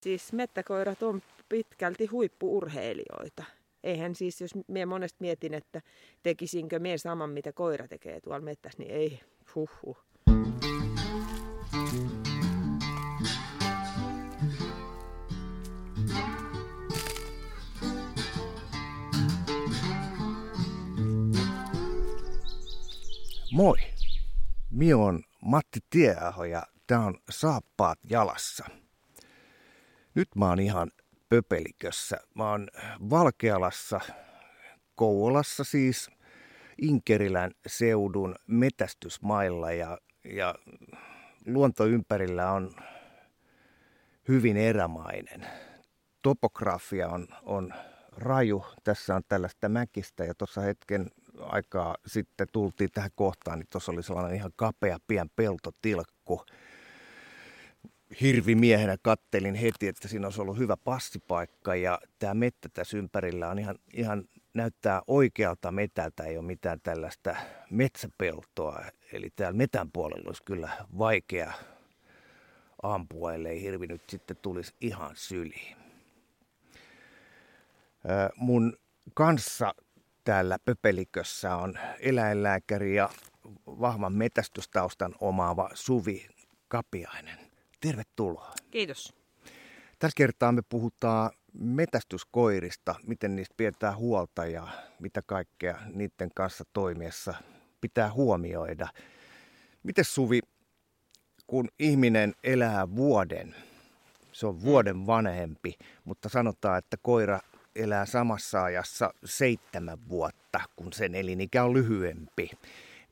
Siis mettäkoirat on pitkälti huippuurheilijoita. Eihän siis, jos minä monesti mietin, että tekisinkö minä saman, mitä koira tekee tuolla mettässä, niin ei, huhhuh. Moi! Mie on Matti Tieaho ja tää on Saappaat jalassa. Nyt mä oon ihan pöpelikössä. Mä oon Valkealassa, Kouvolassa siis, Inkerilän seudun metästysmailla ja, ja luonto ympärillä on hyvin erämainen. Topografia on, on raju. Tässä on tällaista mäkistä ja tuossa hetken aikaa sitten tultiin tähän kohtaan, niin tuossa oli sellainen ihan kapea pien peltotilkku. Hirvimiehenä kattelin heti, että siinä olisi ollut hyvä passipaikka ja tämä mettä tässä ympärillä on ihan, ihan näyttää oikealta metältä, ei ole mitään tällaista metsäpeltoa. Eli täällä metän puolella olisi kyllä vaikea ampua, ellei hirvi nyt sitten tulisi ihan syliin. Mun kanssa täällä Pöpelikössä on eläinlääkäri ja vahvan metästystaustan omaava Suvi Kapiainen. Tervetuloa. Kiitos. Tällä kertaa me puhutaan metästyskoirista, miten niistä pidetään huolta ja mitä kaikkea niiden kanssa toimiessa pitää huomioida. Miten Suvi, kun ihminen elää vuoden, se on vuoden vanhempi, mutta sanotaan, että koira elää samassa ajassa seitsemän vuotta, kun sen elinikä on lyhyempi,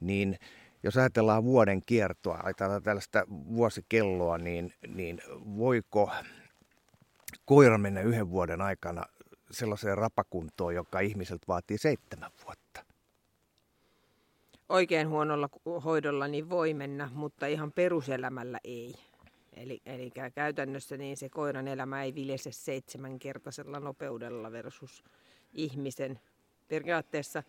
niin jos ajatellaan vuoden kiertoa, ajatellaan tällaista vuosikelloa, niin, niin voiko koira mennä yhden vuoden aikana sellaiseen rapakuntoon, joka ihmiseltä vaatii seitsemän vuotta? Oikein huonolla hoidolla niin voi mennä, mutta ihan peruselämällä ei. Eli, eli käytännössä niin se koiran elämä ei viljese seitsemänkertaisella nopeudella versus ihmisen. Periaatteessa,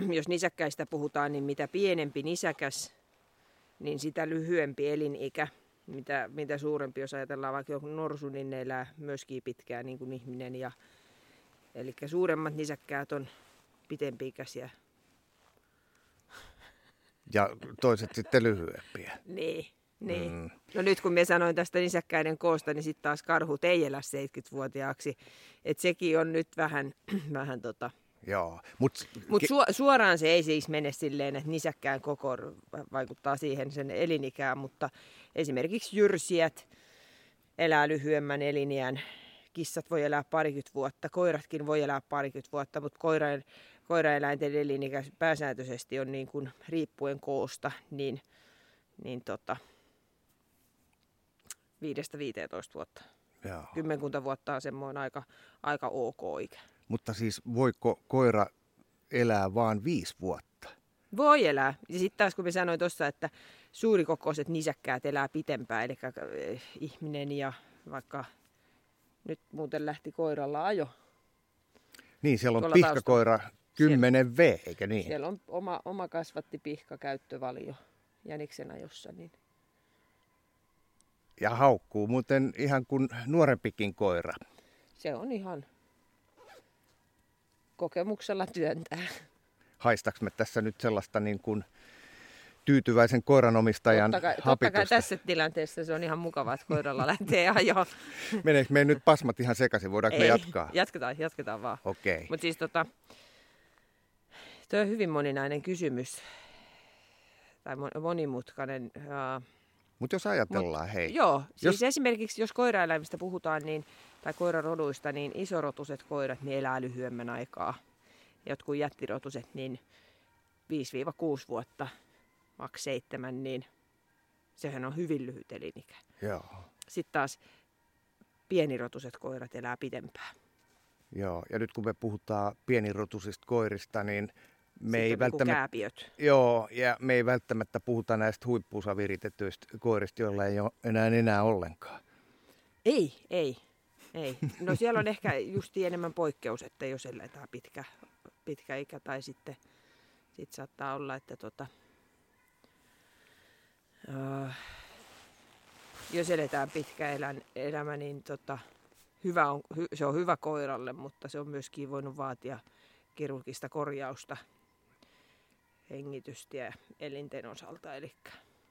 jos nisäkkäistä puhutaan, niin mitä pienempi nisäkäs, niin sitä lyhyempi elinikä. Mitä, mitä suurempi, jos ajatellaan vaikka joku norsu, niin ne elää myöskin pitkään niin kuin ihminen. Ja, eli suuremmat nisäkkäät on pitempi-ikäisiä. Ja toiset sitten lyhyempiä. Niin. Niin. Mm. No nyt kun me sanoin tästä nisäkkäiden koosta, niin sitten taas karhut ei elä 70-vuotiaaksi. Et sekin on nyt vähän, vähän tota... Joo. Mutta Mut su- suoraan se ei siis mene silleen, että nisäkkään koko vaikuttaa siihen sen elinikään, mutta esimerkiksi jyrsijät elää lyhyemmän eliniän. Kissat voi elää parikymmentä vuotta, koiratkin voi elää parikymmentä vuotta, mutta koirain, koiraeläinten elinikä pääsääntöisesti on niin kuin riippuen koosta, niin, niin tota, 5-15 vuotta. Joo. Kymmenkunta vuotta on semmoinen aika, aika ok ikä. Mutta siis voiko koira elää vain viisi vuotta? Voi elää. Ja sitten taas kun me sanoin tuossa, että suurikokoiset nisäkkäät elää pitempään, eli eh, ihminen ja vaikka nyt muuten lähti koiralla ajo. Niin, siellä on pihkakoira 10 V, eikä niin? Siellä on oma, oma kasvatti pihka käyttövalio jäniksen ajossa, niin ja haukkuu muuten ihan kuin nuorempikin koira. Se on ihan kokemuksella työntää. Haistaks me tässä nyt sellaista niin kuin tyytyväisen koiranomistajan totta kai, totta kai tässä tilanteessa se on ihan mukavaa, että koiralla lähtee ajoa. Meneekö me nyt pasmat ihan sekaisin? Voidaanko Ei, me jatkaa? Jatketaan, jatketaan vaan. Okei. Okay. Mutta siis tota, tuo on hyvin moninainen kysymys. Tai monimutkainen. Uh, mutta jos ajatellaan, Mut, hei. Joo, siis jos... esimerkiksi jos koiraeläimistä puhutaan, niin, tai koiraroduista, niin isorotuset koirat niin elää lyhyemmän aikaa. Jotkut jättirotuset, niin 5-6 vuotta, maks 7, niin sehän on hyvin lyhyt elinikä. Joo. Sitten taas pienirotuset koirat elää pidempään. Joo, ja nyt kun me puhutaan pienirotusista koirista, niin me ei, välttämättä, kääpiöt. joo, ja me ei välttämättä puhuta näistä huippuusa viritetyistä koirista, joilla ei ole enää enää ollenkaan. Ei, ei, ei. No siellä on ehkä just enemmän poikkeus, että jos eletään pitkä, pitkä ikä tai sitten sit saattaa olla, että tota, uh, jos eletään pitkä elän, elämä, niin tota, hyvä on, hy, se on hyvä koiralle, mutta se on myöskin voinut vaatia kirurgista korjausta hengitystä ja elinten osalta, eli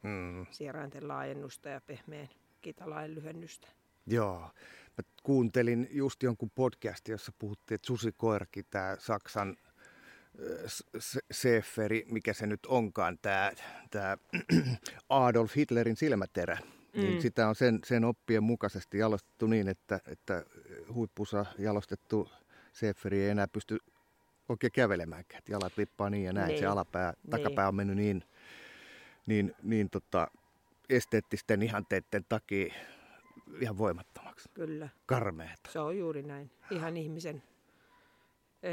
hmm. sierainten laajennusta ja pehmeän kitalain lyhennystä. Joo. Mä kuuntelin just jonkun podcastin, jossa puhuttiin, että susikoirakin, tämä Saksan Seeferi, mikä se nyt onkaan, tämä, tämä Adolf Hitlerin silmäterä, niin mm. niin sitä on sen, sen oppien mukaisesti jalostettu niin, että, että huippusa jalostettu Seeferi ei enää pysty oikein kävelemäänkään. Että jalat lippaa niin ja näin. Niin. Se alapää, niin. takapää on mennyt niin, niin, niin tota, esteettisten ihanteiden takia ihan voimattomaksi. Kyllä. Karmeeta. Se on juuri näin. Ihan ihmisen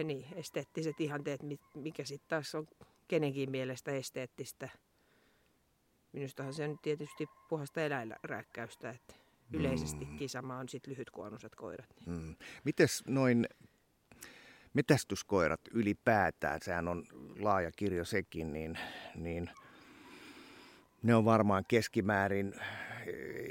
niin, esteettiset ihanteet, mikä sitten taas on kenenkin mielestä esteettistä. Minustahan se on tietysti puhasta eläinrääkkäystä, että yleisesti mm. sama on sitten lyhytkuonuiset koirat. Niin. Mm. Mites noin metästyskoirat ylipäätään, sehän on laaja kirjo sekin, niin, niin ne on varmaan keskimäärin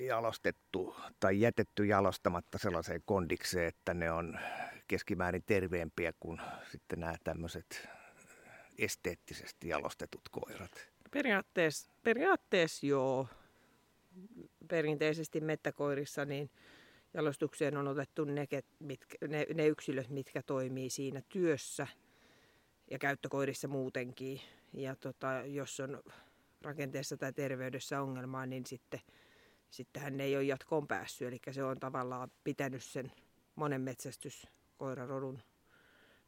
jalostettu tai jätetty jalostamatta sellaiseen kondikseen, että ne on keskimäärin terveempiä kuin sitten nämä tämmöiset esteettisesti jalostetut koirat. Periaatteessa, periaatteessa joo. Perinteisesti mettäkoirissa niin jalostukseen on otettu ne, mitkä, ne, ne yksilöt, mitkä toimii siinä työssä ja käyttökoirissa muutenkin. Ja tota, jos on rakenteessa tai terveydessä ongelmaa, niin sitten, sitten hän ei ole jatkoon päässyt. Eli se on tavallaan pitänyt sen monen metsästyskoirarodun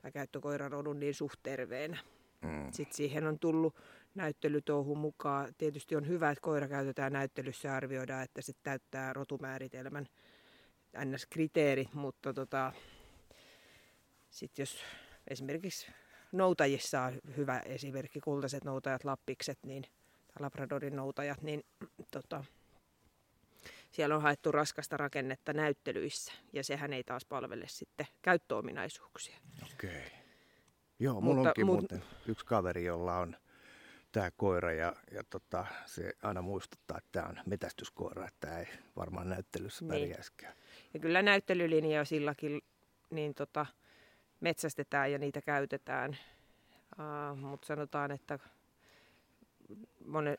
tai käyttökoirarodun niin suht terveenä. Mm. Sitten siihen on tullut näyttelytouhu mukaan. Tietysti on hyvä, että koira käytetään näyttelyssä ja arvioidaan, että se täyttää rotumääritelmän NS-kriteerit, mutta tota, sitten jos esimerkiksi noutajissa on hyvä esimerkki, kultaiset noutajat, lappikset, niin, tai Labradorin noutajat, niin tota, siellä on haettu raskasta rakennetta näyttelyissä, ja sehän ei taas palvele sitten käyttöominaisuuksia. Okei. Joo, mulla mutta, onkin mut, muuten yksi kaveri, jolla on tämä koira ja, ja tota, se aina muistuttaa, että tämä on metästyskoira, että tämä ei varmaan näyttelyssä niin. pärjäisikään. Ja kyllä näyttelylinja sillakin niin tota, metsästetään ja niitä käytetään. Uh, Mutta sanotaan, että monen,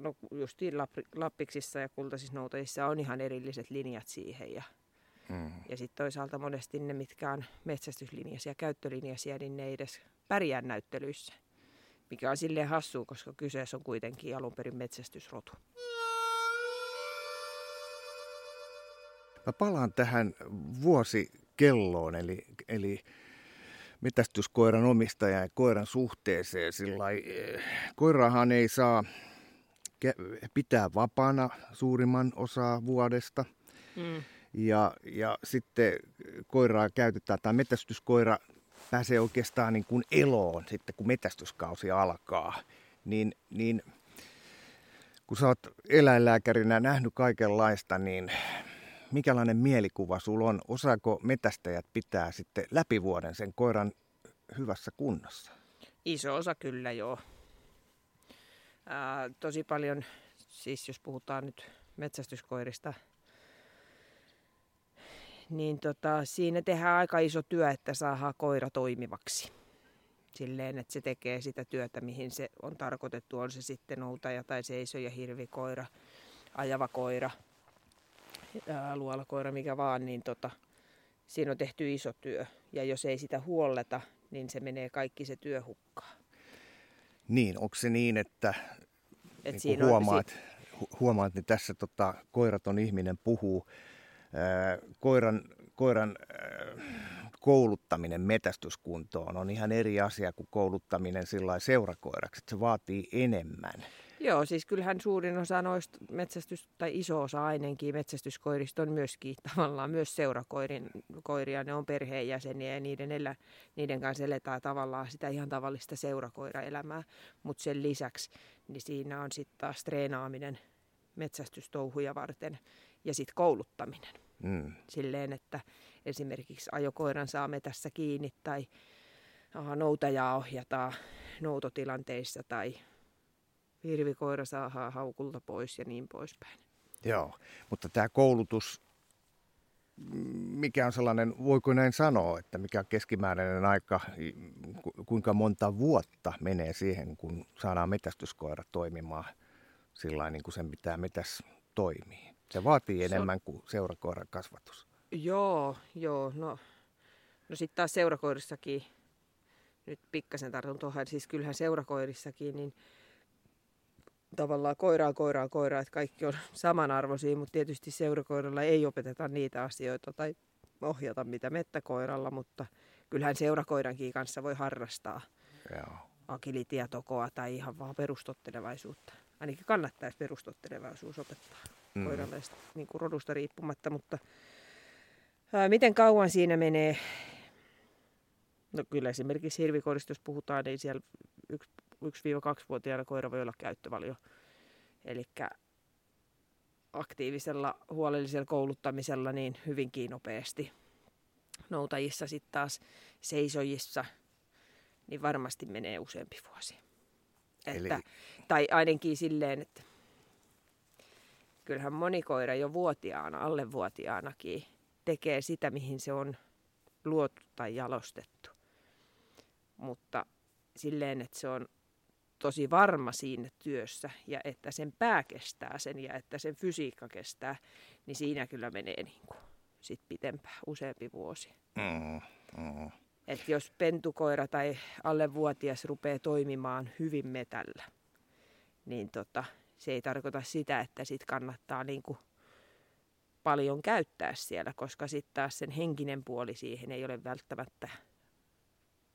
no justiin lappiksissa ja kultaisissa noutajissa on ihan erilliset linjat siihen. Ja, mm. ja sitten toisaalta monesti ne, mitkä on metsästyslinjaisia, käyttölinjaisia, niin ne ei edes pärjää näyttelyissä. Mikä on silleen hassua, koska kyseessä on kuitenkin alun perin metsästysrotu. Mä palaan tähän vuosikelloon, eli, eli metästyskoiran omistajan ja koiran suhteeseen. Sillä eh, koirahan ei saa pitää vapaana suurimman osaa vuodesta. Mm. Ja, ja sitten koiraa käytetään, tai metästyskoira pääsee oikeastaan niin kuin eloon sitten, kun metästyskausi alkaa. Niin, niin kun sä oot eläinlääkärinä nähnyt kaikenlaista, niin minkälainen mielikuva sulla on? Osaako metästäjät pitää sitten läpi vuoden sen koiran hyvässä kunnossa? Iso osa kyllä joo. Ää, tosi paljon, siis jos puhutaan nyt metsästyskoirista, niin tota, siinä tehdään aika iso työ, että saadaan koira toimivaksi. Silleen, että se tekee sitä työtä, mihin se on tarkoitettu. On se sitten noutaja tai seisoja, hirvikoira, ajava koira – luolakoira, mikä vaan, niin tota, siinä on tehty iso työ. Ja jos ei sitä huolleta, niin se menee kaikki se työ hukkaan. Niin, onko se niin, että Et niin huomaat, on, si- huomaat, niin tässä tota, koiraton ihminen puhuu. Ää, koiran koiran ää, kouluttaminen metästyskuntoon on ihan eri asia kuin kouluttaminen seurakoiraksi. Että se vaatii enemmän. Joo, siis kyllähän suurin osa noista metsästys, tai iso osa ainakin metsästyskoirista on myöskin tavallaan myös seurakoiria. Ne on perheenjäseniä ja niiden, elä, niiden kanssa eletään tavallaan sitä ihan tavallista seurakoiraelämää. Mutta sen lisäksi niin siinä on sitten taas treenaaminen metsästystouhuja varten ja sitten kouluttaminen. Mm. Silleen, että esimerkiksi ajokoiran saa metässä kiinni tai aha, noutajaa ohjataan noutotilanteissa tai hirvikoira saa haukulta pois ja niin poispäin. Joo, mutta tämä koulutus, mikä on sellainen, voiko näin sanoa, että mikä on keskimääräinen aika, kuinka monta vuotta menee siihen, kun saadaan metästyskoira toimimaan sillä niin kuin sen pitää metäs toimii. Se vaatii enemmän kuin seurakoiran kasvatus. Joo, joo. No, no sitten taas seurakoirissakin, nyt pikkasen tartun tuohon, siis kyllähän seurakoirissakin, niin tavallaan koiraa, koiraa, koiraa, että kaikki on samanarvoisia, mutta tietysti seurakoiralla ei opeteta niitä asioita tai ohjata mitä mettäkoiralla, mutta kyllähän seurakoirankin kanssa voi harrastaa Joo. agilitietokoa tai ihan vaan perustottelevaisuutta. Ainakin kannattaisi perustottelevaisuus opettaa mm. koiralle niin kuin rodusta riippumatta, mutta ää, miten kauan siinä menee? No kyllä esimerkiksi hirvikoirista, jos puhutaan, niin siellä 1-2-vuotiaana koira voi olla käyttövalio. Eli aktiivisella huolellisella kouluttamisella niin hyvinkin nopeasti. Noutajissa sitten taas seisojissa, niin varmasti menee useampi vuosi. Eli... Että, tai ainakin silleen, että kyllähän moni koira jo vuotiaana, alle vuotiaanakin, tekee sitä, mihin se on luotu tai jalostettu. Mutta silleen, että se on tosi varma siinä työssä ja että sen pää kestää sen ja että sen fysiikka kestää, niin siinä kyllä menee niin kuin sit pitempään, useampi vuosi. Mm, mm. Et jos pentukoira tai alle vuotias rupeaa toimimaan hyvin metällä, niin tota, se ei tarkoita sitä, että sit kannattaa niin kuin paljon käyttää siellä, koska sitten taas sen henkinen puoli siihen ei ole välttämättä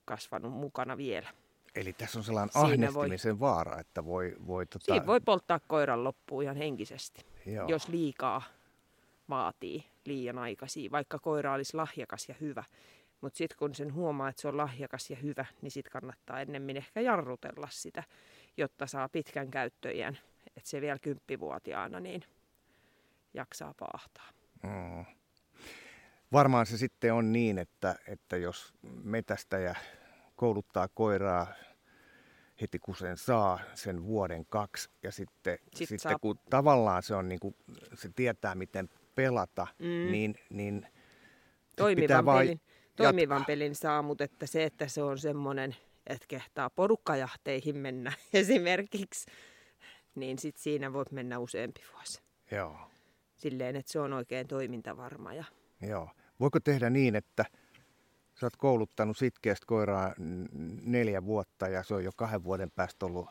kasvanut mukana vielä. Eli tässä on sellainen Siinä ahnestimisen voi, vaara, että voi... voi tota... Siinä voi polttaa koiran loppuun ihan henkisesti, Joo. jos liikaa vaatii liian aikaisia, vaikka koira olisi lahjakas ja hyvä. Mutta sitten kun sen huomaa, että se on lahjakas ja hyvä, niin sitten kannattaa ennemmin ehkä jarrutella sitä, jotta saa pitkän käyttöjän. Että se vielä kymppivuotiaana niin jaksaa paahtaa. Mm. Varmaan se sitten on niin, että, että jos metästäjä kouluttaa koiraa heti kun sen saa sen vuoden kaksi ja sitten, Sit sitten kun tavallaan se on niin kuin, se tietää miten pelata, mm. niin, niin toimivan, pelin, toimivan pelin saa, mutta että se, että se on semmoinen, että kehtaa porukkajahteihin mennä esimerkiksi, niin sit siinä voi mennä useampi vuosi. Joo. Silleen, että se on oikein toimintavarma. Ja... Joo. Voiko tehdä niin, että Sä oot kouluttanut sitkeästä koiraa neljä vuotta ja se on jo kahden vuoden päästä ollut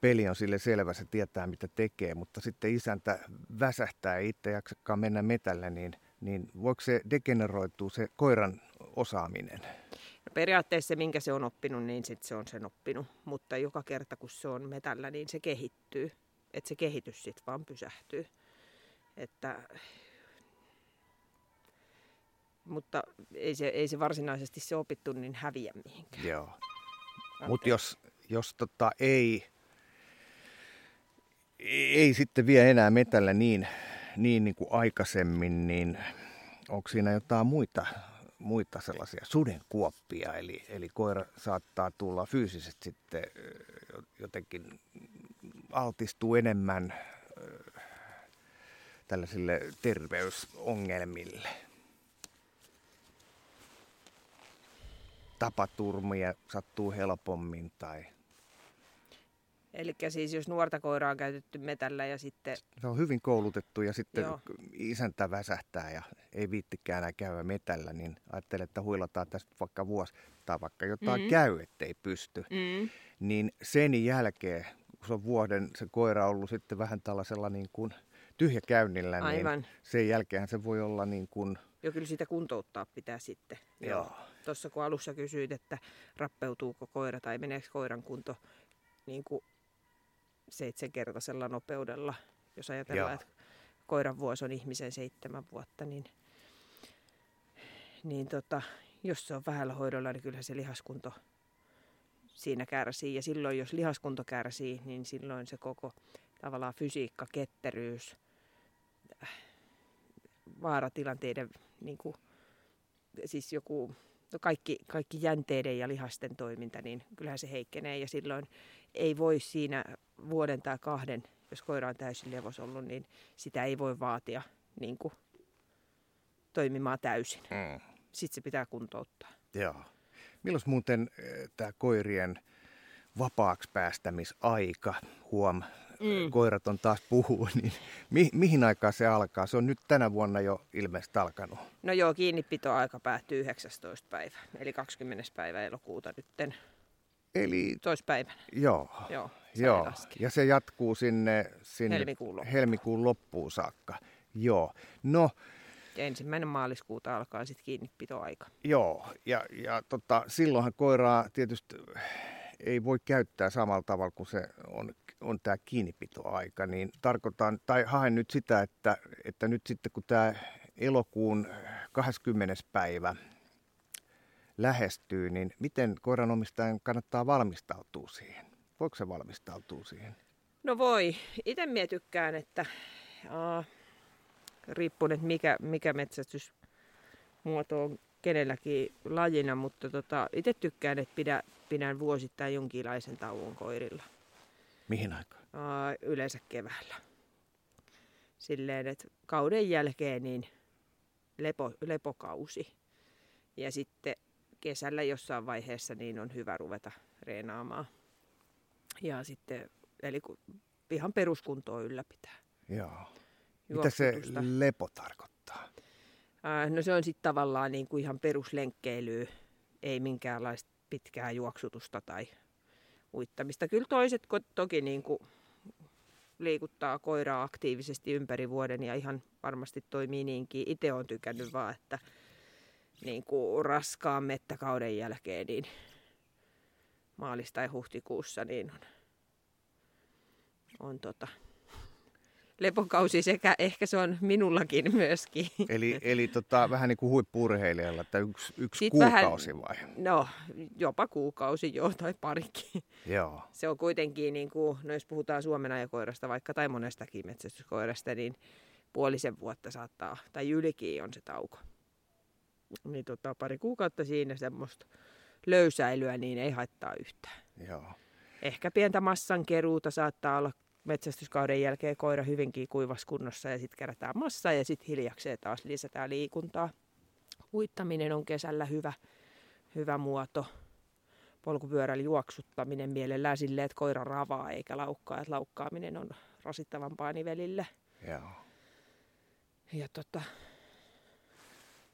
peli on sille selvä, se tietää mitä tekee, mutta sitten isäntä väsähtää ja itse jaksakaan mennä metälle, niin, niin voiko se degeneroitua se koiran osaaminen? No periaatteessa se, minkä se on oppinut, niin sit se on sen oppinut, mutta joka kerta kun se on metällä, niin se kehittyy. Että se kehitys sitten vaan pysähtyy. Että mutta ei se, ei se varsinaisesti se opittu niin häviä mihinkään. Joo. Mutta jos, jos tota ei, ei sitten vie enää metällä niin, niin, niin kuin aikaisemmin, niin onko siinä jotain muita, muita sellaisia sudenkuoppia, eli, eli koira saattaa tulla fyysisesti sitten jotenkin altistuu enemmän tällaisille terveysongelmille? Tapaturmia sattuu helpommin tai... Eli siis jos nuorta koiraa on käytetty metällä ja sitten... Se on hyvin koulutettu ja sitten Joo. isäntä väsähtää ja ei viittikään enää käydä metällä, niin ajattelee, että huilataan tästä vaikka vuosi tai vaikka jotain mm-hmm. käy, ettei pysty. Mm-hmm. Niin sen jälkeen, kun se on vuoden se koira ollut sitten vähän tällaisella niin kuin tyhjäkäynnillä, niin Aivan. niin sen jälkeen se voi olla niin kuin jo kyllä sitä kuntouttaa pitää sitten. Joo. Tuossa kun alussa kysyit, että rappeutuuko koira tai meneekö koiran kunto niin kuin seitsemänkertaisella nopeudella, jos ajatellaan, Joo. että koiran vuosi on ihmisen seitsemän vuotta, niin, niin tota, jos se on vähällä hoidolla, niin kyllähän se lihaskunto siinä kärsii. Ja silloin, jos lihaskunto kärsii, niin silloin se koko tavallaan fysiikka, ketteryys, vaaratilanteiden, niin kuin, siis joku, no kaikki, kaikki jänteiden ja lihasten toiminta, niin kyllähän se heikkenee ja silloin ei voi siinä vuoden tai kahden, jos koira on täysin levos ollut, niin sitä ei voi vaatia niin kuin, toimimaan täysin. Mm. Sitten se pitää kuntouttaa. Joo. Milloin muuten tämä koirien vapaaksi päästämisaika, huom, mm. koirat on taas puhuu, niin mi- mihin aikaan se alkaa? Se on nyt tänä vuonna jo ilmeisesti alkanut. No joo, kiinnipitoaika päättyy 19. päivä, eli 20. päivä elokuuta nytten. Eli... Toispäivänä. Joo. Joo, joo. ja se jatkuu sinne, sinne helmikuun, loppuun. helmikuun loppuun saakka. Joo. No, ja ensimmäinen maaliskuuta alkaa sitten kiinnipitoaika. Joo, ja, ja tota, silloinhan koiraa tietysti ei voi käyttää samalla tavalla kuin se on, on tämä kiinnipitoaika, niin tarkoitan, tai haen nyt sitä, että, että nyt sitten kun tämä elokuun 20. päivä lähestyy, niin miten koiranomistajan kannattaa valmistautua siihen? Voiko se valmistautua siihen? No voi. Itse minä tykkään, että äh, riippuen, että mikä, mikä metsästysmuoto on kenelläkin lajina, mutta tota, itse tykkään, että pidä, pidän vuosittain jonkinlaisen tauon koirilla. Mihin aikaan? Uh, yleensä keväällä. Silleen, että kauden jälkeen niin lepo, lepokausi. Ja sitten kesällä jossain vaiheessa niin on hyvä ruveta reenaamaan. Ja sitten, eli ihan peruskuntoa ylläpitää. Joo. Mitä se lepo tarkoittaa? no se on sitten tavallaan niin kuin ihan peruslenkkeilyä, ei minkäänlaista pitkää juoksutusta tai uittamista. Kyllä toiset toki niin kuin liikuttaa koiraa aktiivisesti ympäri vuoden ja ihan varmasti toimii niinkin. Itse olen tykännyt vaan, että niin kuin raskaan mettäkauden jälkeen niin maalis- tai huhtikuussa niin on, on tota, lepokausi sekä ehkä se on minullakin myöskin. Eli, eli tota, vähän niin kuin huippurheilijalla, että yksi, yksi kuukausi vähän, vai? No, jopa kuukausi joo, tai parikin. Joo. Se on kuitenkin, niin kuin, no jos puhutaan Suomen ajakoirasta vaikka tai monestakin metsästyskoirasta, niin puolisen vuotta saattaa, tai ylikin on se tauko. Niin tota, pari kuukautta siinä semmoista löysäilyä, niin ei haittaa yhtään. Joo. Ehkä pientä massan keruuta saattaa olla metsästyskauden jälkeen koira hyvinkin kuivas kunnossa ja sitten kerätään massa ja sitten hiljakseen taas lisätään liikuntaa. Uittaminen on kesällä hyvä, hyvä muoto. Polkupyörällä juoksuttaminen mielellään silleen, että koira ravaa eikä laukkaa. Että laukkaaminen on rasittavampaa nivelille. Joo. Ja tota,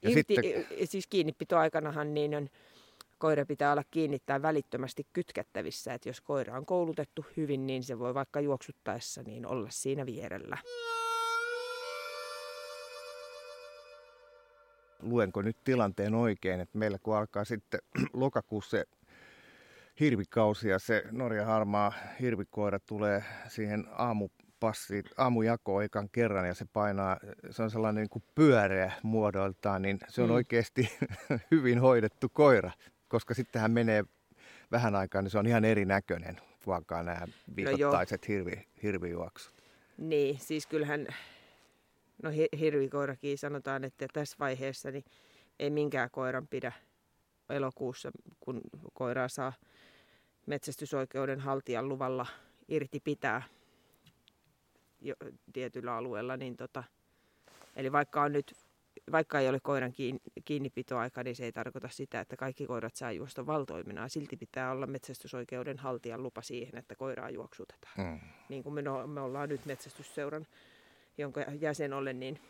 ja irti, sitten... siis kiinnipitoaikanahan niin on koira pitää olla kiinnittää välittömästi kytkettävissä, että jos koira on koulutettu hyvin, niin se voi vaikka juoksuttaessa niin olla siinä vierellä. Luenko nyt tilanteen oikein, että meillä kun alkaa sitten lokakuussa se hirvikausi ja se Norja harmaa hirvikoira tulee siihen aamupassi, aamujakoon ekan kerran ja se painaa, se on sellainen niin kuin pyöreä muodoltaan, niin se on mm. oikeasti hyvin hoidettu koira koska sittenhän menee vähän aikaa, niin se on ihan erinäköinen, vaikka nämä viikoittaiset no hirvi, hirvijuoksut. Niin, siis kyllähän, no hirvikoirakin sanotaan, että tässä vaiheessa niin ei minkään koiran pidä elokuussa, kun koiraa saa metsästysoikeuden haltijan luvalla irti pitää jo, tietyllä alueella, niin tota, eli vaikka on nyt vaikka ei ole koiran kiinnipitoaika, niin se ei tarkoita sitä, että kaikki koirat saa juosta valtoiminaa. Silti pitää olla metsästysoikeuden haltijan lupa siihen, että koiraa juoksutetaan. Mm. Niin kuin me, no, me ollaan nyt metsästysseuran, jonka jäsen olen, niin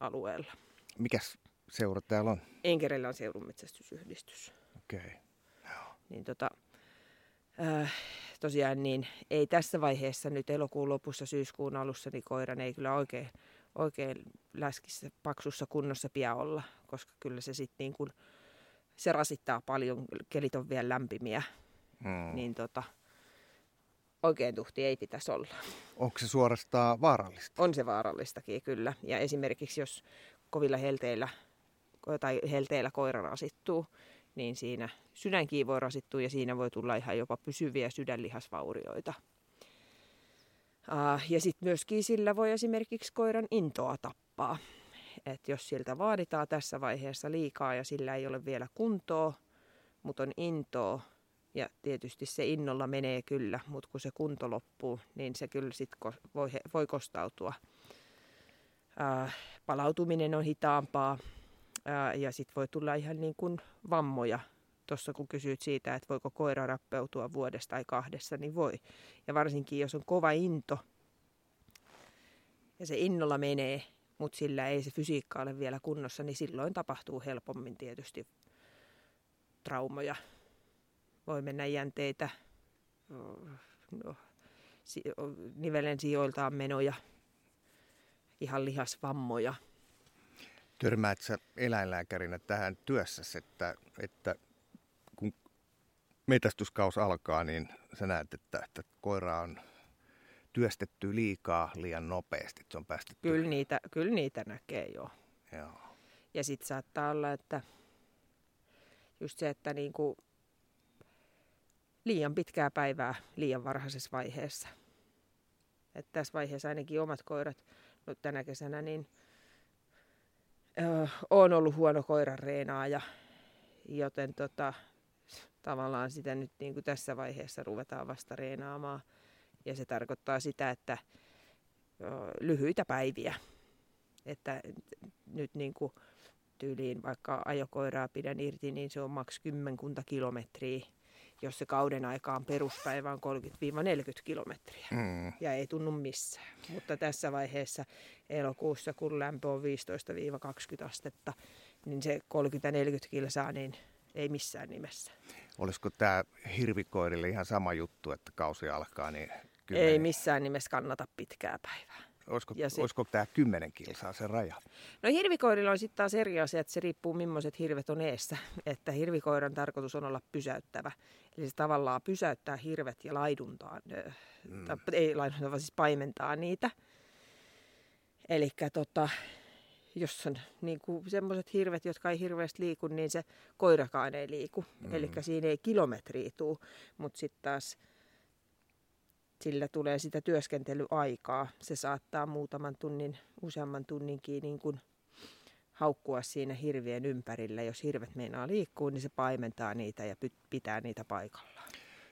alueella. Mikäs seura täällä on? Enkerellä on seurun metsästysyhdistys. Okei. Okay. Niin tota, äh, tosiaan niin ei tässä vaiheessa nyt elokuun lopussa, syyskuun alussa, niin koiran ei kyllä oikein oikein läskissä paksussa kunnossa pian olla, koska kyllä se sitten niin kuin, se rasittaa paljon, kelit on vielä lämpimiä, hmm. niin tota, oikein tuhti ei pitäisi olla. Onko se suorastaan vaarallista? On se vaarallistakin kyllä. Ja esimerkiksi jos kovilla helteillä tai helteillä koira rasittuu, niin siinä sydänkiin voi rasittua ja siinä voi tulla ihan jopa pysyviä sydänlihasvaurioita. Uh, ja sitten myöskin sillä voi esimerkiksi koiran intoa tappaa. Et jos siltä vaaditaan tässä vaiheessa liikaa ja sillä ei ole vielä kuntoa, mutta on intoa Ja tietysti se innolla menee kyllä, mutta kun se kunto loppuu, niin se kyllä sit voi, voi kostautua. Ää, palautuminen on hitaampaa ää, ja sitten voi tulla ihan niin kuin vammoja. Tuossa kun kysyit siitä, että voiko koira rappeutua vuodesta tai kahdessa, niin voi. Ja varsinkin jos on kova into ja se innolla menee, mutta sillä ei se fysiikka ole vielä kunnossa, niin silloin tapahtuu helpommin tietysti traumoja. Voi mennä jänteitä, no, nivelen sijoiltaan menoja, ihan lihasvammoja. Törmäät sä eläinlääkärinä tähän työssä, että, että metästyskaus alkaa, niin sä näet, että, että koira on työstetty liikaa liian nopeasti, se on päästetty. Kyllä niitä, kyllä niitä näkee jo. Joo. Ja sitten saattaa olla, että just se, että niinku liian pitkää päivää liian varhaisessa vaiheessa. Että tässä vaiheessa ainakin omat koirat, no tänä kesänä, niin öö, on ollut huono koiran reenaaja, joten tota, tavallaan sitä nyt niin kuin tässä vaiheessa ruvetaan vasta reenaamaan. Ja se tarkoittaa sitä, että lyhyitä päiviä. Että nyt niin kuin tyyliin vaikka ajokoiraa pidän irti, niin se on maks kymmenkunta kilometriä jos se kauden aikaan peruspäivä on 30-40 kilometriä. Mm. Ja ei tunnu missään. Mutta tässä vaiheessa elokuussa, kun lämpö on 15-20 astetta, niin se 30-40 kilsaa, niin ei missään nimessä. Olisiko tämä hirvikoirille ihan sama juttu, että kausi alkaa? Niin kyllä ei missään nimessä kannata pitkää päivää. Olisiko, se, olisiko tämä 10 kilsaa se raja? No hirvikoirilla on sitten taas eri asia, että se riippuu millaiset hirvet on eessä. Että hirvikoiran tarkoitus on olla pysäyttävä. Eli se tavallaan pysäyttää hirvet ja laiduntaa, mm. tai ei laiduntaa, vaan siis paimentaa niitä. Eli tota, jos on niin semmoiset hirvet, jotka ei hirveästi liiku, niin se koirakaan ei liiku. Mm. Eli siinä ei kilometriä tule, mutta sitten taas sillä tulee sitä työskentelyaikaa. Se saattaa muutaman tunnin, useamman tunninkin niin kuin haukkua siinä hirvien ympärillä. Jos hirvet meinaa liikkuu, niin se paimentaa niitä ja pitää niitä paikallaan.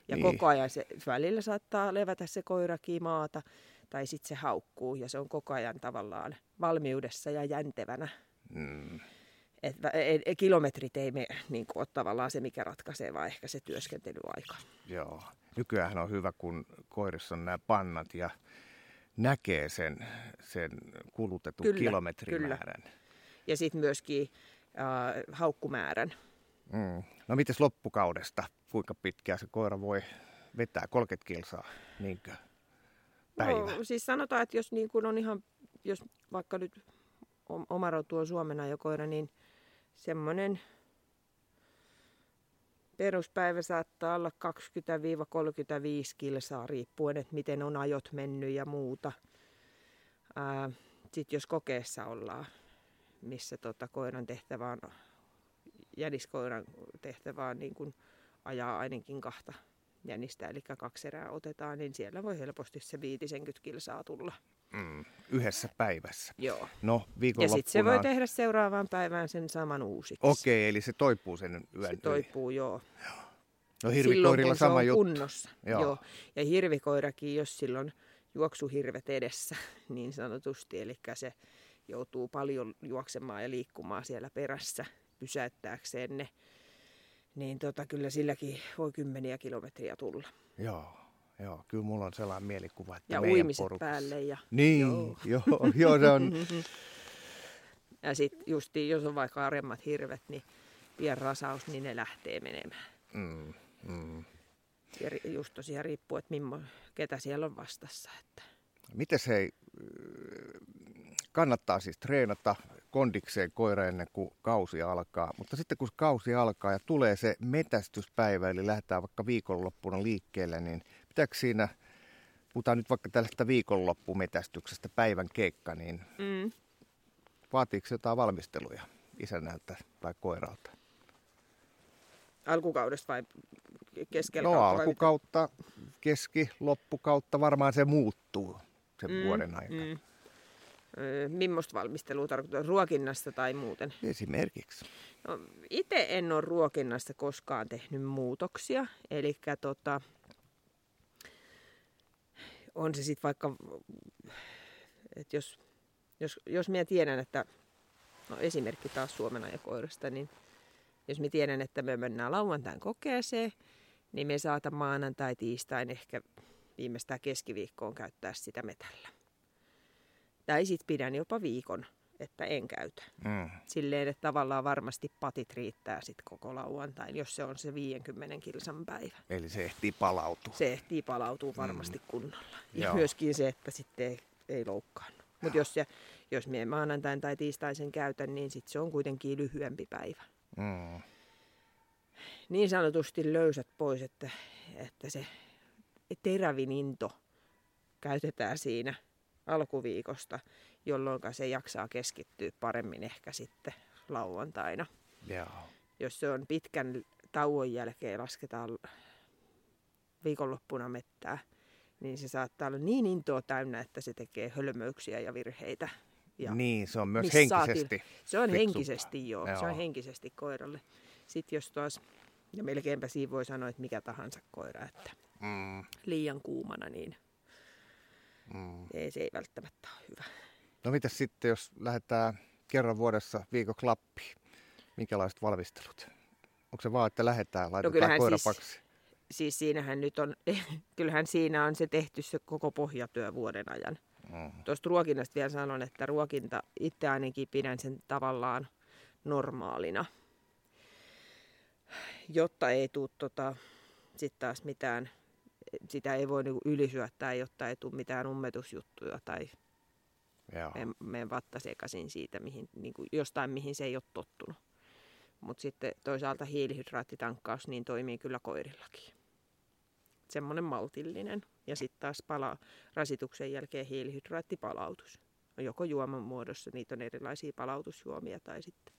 Ja niin. koko ajan se välillä saattaa levätä se koira maata tai sitten se haukkuu ja se on koko ajan tavallaan valmiudessa ja jäntevänä. Mm. Et, et, et, kilometrit ei me, niin kuin, ole tavallaan se, mikä ratkaisee, vaan ehkä se työskentelyaika. Joo. Nykyään on hyvä, kun koirissa on nämä pannat ja näkee sen, sen kulutetun kyllä, kilometrimäärän. Kyllä. Ja sitten myöskin äh, haukkumäärän. Mm. No mites loppukaudesta? Kuinka pitkään se koira voi vetää? 30 kilsaa, niinkö? Päivä. No, siis sanotaan, että jos niin kun on ihan, jos vaikka nyt omarotu on Suomena jo koira, niin semmoinen peruspäivä saattaa olla 20-35 kilsaa riippuen, että miten on ajot mennyt ja muuta. Sitten jos kokeessa ollaan, missä tota, koiran tehtävä on, jäniskoiran tehtävä on niin kuin ajaa ainakin kahta jänistä, eli kaksi erää otetaan, niin siellä voi helposti se 50 kilsaa tulla. Mm, yhdessä päivässä. Joo. No, ja sitten se voi tehdä seuraavaan päivään sen saman uusiksi. Okei, eli se toipuu sen yön Se toipuu, joo. joo. No hirvikoirilla silloin, sama juttu. kunnossa. Joo. joo. Ja hirvikoirakin, jos silloin juoksuhirvet edessä, niin sanotusti, eli se joutuu paljon juoksemaan ja liikkumaan siellä perässä pysäyttääkseen ne, niin tota, kyllä silläkin voi kymmeniä kilometriä tulla. Joo. Joo, kyllä mulla on sellainen mielikuva, että Ja uimiset porukassa... päälle. Ja... Niin, joo, joo, joo se on. ja sitten just, jos on vaikka aremmat hirvet, niin pian rasaus, niin ne lähtee menemään. Mm, mm. Ja just tosiaan riippuu, että mimmo, ketä siellä on vastassa. Että... Miten se kannattaa siis treenata kondikseen koira ennen kuin kausi alkaa, mutta sitten kun kausi alkaa ja tulee se metästyspäivä, eli lähdetään vaikka viikonloppuna liikkeelle, niin pitääkö siinä, puhutaan nyt vaikka tällaista viikonloppumetästyksestä, päivän keikka, niin mm. vaatiiko jotain valmisteluja isännältä tai koiralta? Alkukaudesta vai keskellä No alkukautta, keski, loppukautta, varmaan se muuttuu sen mm, vuoden aikana. Mm. Mimmoista valmistelua tarkoittaa? Ruokinnasta tai muuten? Esimerkiksi. No, itse en ole ruokinnassa koskaan tehnyt muutoksia. Eli tota, on se sitten vaikka, että jos, jos, jos minä tiedän, että, no esimerkki taas Suomen ja koirasta, niin jos minä tiedän, että me mennään lauantain kokeeseen, niin me saatan maanantai, tiistain, ehkä viimeistään keskiviikkoon käyttää sitä metällä. Tai sitten pidän jopa viikon, että en käytä. Mm. Silleen, että tavallaan varmasti patit riittää sitten koko lauantain, jos se on se 50 kilsan päivä. Eli se ehtii palautua. Se ehtii palautua varmasti mm. kunnolla. Ja Joo. myöskin se, että sitten ei, ei loukkaannut. Mutta jos, se, jos minä maanantain tai tiistaisen käytän, niin sitten se on kuitenkin lyhyempi päivä. Mm. Niin sanotusti löysät pois, että, että se terävin into käytetään siinä alkuviikosta, jolloin se jaksaa keskittyä paremmin ehkä sitten lauantaina. Joo. Jos se on pitkän tauon jälkeen lasketaan viikonloppuna mettää, niin se saattaa olla niin intoa täynnä, että se tekee hölmöyksiä ja virheitä. Ja niin, se on myös henkisesti Se on henkisesti, joo, joo. Se on henkisesti koiralle. Sitten jos taas, ja melkeinpä siinä voi sanoa, että mikä tahansa koira, että mm. liian kuumana, niin mm. ei, se ei välttämättä ole hyvä. No mitä sitten, jos lähdetään kerran vuodessa viikoksi Lappiin? Minkälaiset valmistelut? Onko se vaan, että lähdetään, laitetaan no koira siis, siis siinähän nyt on, kyllähän siinä on se tehty se koko pohjatyö vuoden ajan. Mm. Tuosta ruokinnasta vielä sanon, että ruokinta itse ainakin pidän sen tavallaan normaalina. Jotta ei tule tota, sitten taas mitään sitä ei voi niinku ylisyöttää, jotta ei tule mitään ummetusjuttuja tai mene vatta sekaisin siitä mihin, niinku jostain, mihin se ei ole tottunut. Mutta sitten toisaalta hiilihydraattitankkaus niin toimii kyllä koirillakin. Semmoinen maltillinen. Ja sitten taas pala, rasituksen jälkeen hiilihydraattipalautus. Joko juoman muodossa, niitä on erilaisia palautusjuomia tai sitten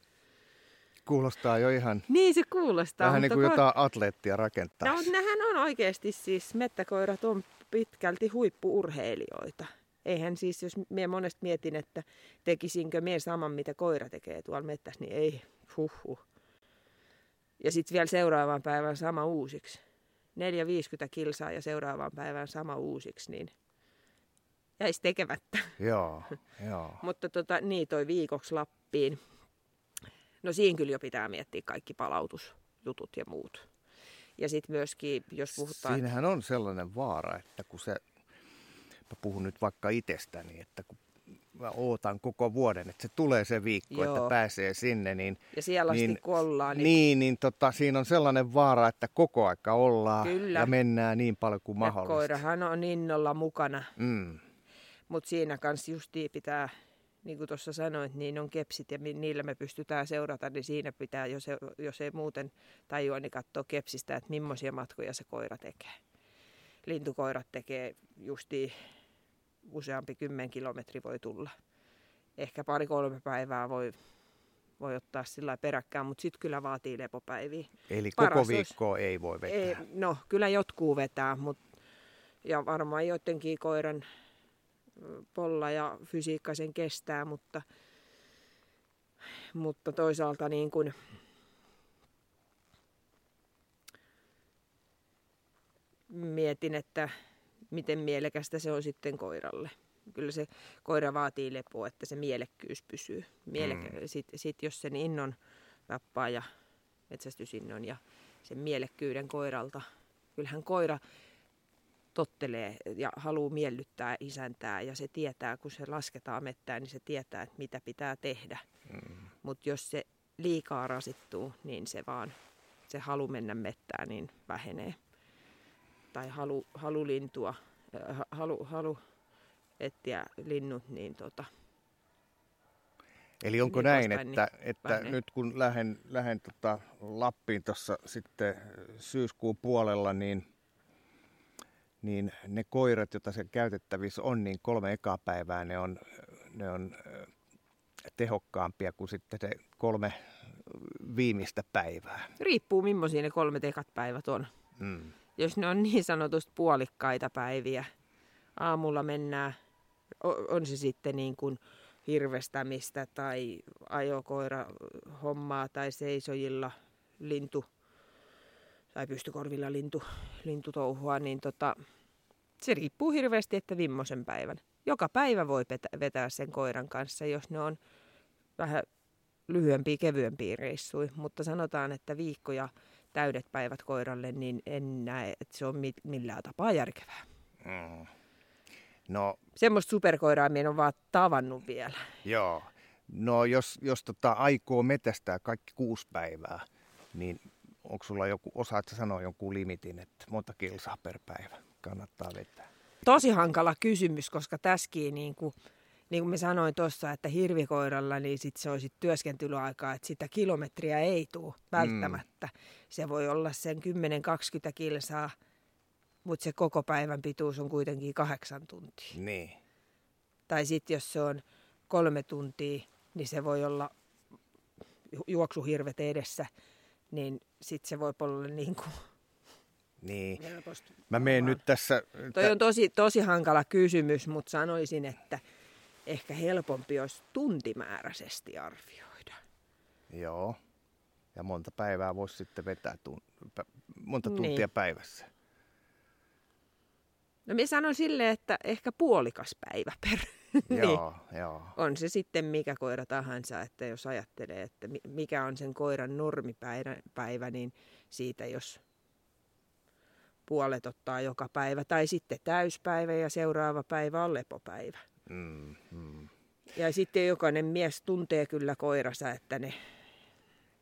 Kuulostaa jo ihan... Niin se kuulostaa. Vähän niin kuin ko... jotain atleettia rakentaa. No, nehän on oikeasti siis, mettäkoirat on pitkälti huippuurheilijoita. Eihän siis, jos minä monesti mietin, että tekisinkö minä saman, mitä koira tekee tuolla mettässä, niin ei, huhhuh. Ja sitten vielä seuraavan päivän sama uusiksi. 4-50 kilsaa ja seuraavan päivän sama uusiksi, niin jäisi tekemättä. Joo, joo. Mutta tota, niin toi viikoksi Lappiin. No siinä kyllä jo pitää miettiä kaikki palautusjutut ja muut. Ja sitten myöskin, jos puhutaan... Siinähän on sellainen vaara, että kun se, mä puhun nyt vaikka itsestäni, että kun mä ootan koko vuoden, että se tulee se viikko, Joo. että pääsee sinne. Niin, ja siellä niin, asti ollaan. Niin, niin, niin tota, siinä on sellainen vaara, että koko aika ollaan Kyllä. ja mennään niin paljon kuin ja mahdollista. koirahan on innolla mukana. Mm. Mutta siinä kanssa justiin pitää niin kuin tuossa sanoit, niin on kepsit ja niillä me pystytään seurata, niin siinä pitää, jos ei, jos ei muuten tajua, niin katsoa kepsistä, että millaisia matkoja se koira tekee. Lintukoirat tekee justi useampi kymmen kilometri voi tulla. Ehkä pari-kolme päivää voi, voi ottaa sillä peräkkään, mutta sitten kyllä vaatii lepopäiviä. Eli Paras koko viikkoa olisi, ei voi vetää? Ei, no, kyllä jotkuu vetää, mutta ja varmaan joidenkin koiran polla ja fysiikka sen kestää, mutta, mutta toisaalta niin kuin, mietin, että miten mielekästä se on sitten koiralle. Kyllä se koira vaatii lepoa, että se mielekkyys pysyy. Mielekä- mm. Sitten sit jos sen innon tappaa ja metsästysinnon ja sen mielekkyyden koiralta, kyllähän koira tottelee ja haluaa miellyttää isäntää ja se tietää, kun se lasketaan mettään, niin se tietää, että mitä pitää tehdä. Mm. Mutta jos se liikaa rasittuu, niin se vaan, se halu mennä mettään, niin vähenee. Tai halu, halu lintua, äh, halu, halu etsiä linnut, niin tota, Eli onko niin näin, että, niin että nyt kun lähden, lähden tota Lappiin tuossa sitten syyskuun puolella, niin niin ne koirat, joita se käytettävissä on, niin kolme ekaa päivää ne on, ne on tehokkaampia kuin sitten se kolme viimeistä päivää. Riippuu millaisia ne kolme ekat päivät on. Mm. Jos ne on niin sanotusti puolikkaita päiviä, aamulla mennään, on se sitten niin kuin hirvestämistä tai ajokoira hommaa tai seisojilla lintu tai pystykorvilla lintu, lintutouhua, niin tota, se riippuu hirveästi, että vimmosen päivän. Joka päivä voi vetää sen koiran kanssa, jos ne on vähän lyhyempiä, kevyempiä reissuja, mutta sanotaan, että viikkoja täydet päivät koiralle, niin en näe, että se on millään tapaa järkevää. Mm. No, Semmoista superkoiraa minä en ole vaan tavannut vielä. Joo. No jos, jos tota aikoo metästää kaikki kuusi päivää, niin onko sulla joku, osaatko sanoa jonkun limitin, että monta kilsaa per päivä kannattaa vetää? Tosi hankala kysymys, koska täskin niin kuin, niin kuin mä sanoin tuossa, että hirvikoiralla niin sit se olisi työskentelyaikaa, että sitä kilometriä ei tule välttämättä. Mm. Se voi olla sen 10-20 kilsaa, mutta se koko päivän pituus on kuitenkin kahdeksan tuntia. Niin. Tai sitten jos se on kolme tuntia, niin se voi olla juoksuhirvet edessä, niin sitten se voi olla niin kuin niin. Mä menen nyt tässä... Toi on tosi, tosi hankala kysymys, mutta sanoisin, että ehkä helpompi olisi tuntimääräisesti arvioida. Joo. Ja monta päivää voisi sitten vetää, tun- monta tuntia niin. päivässä. No minä sanon silleen, että ehkä puolikas päivä per. joo, niin. joo. On se sitten mikä koira tahansa, että jos ajattelee, että mikä on sen koiran normipäivä, niin siitä jos puolet ottaa joka päivä, tai sitten täyspäivä ja seuraava päivä on lepopäivä. Mm, mm. Ja sitten jokainen mies tuntee kyllä koiransa, että ne...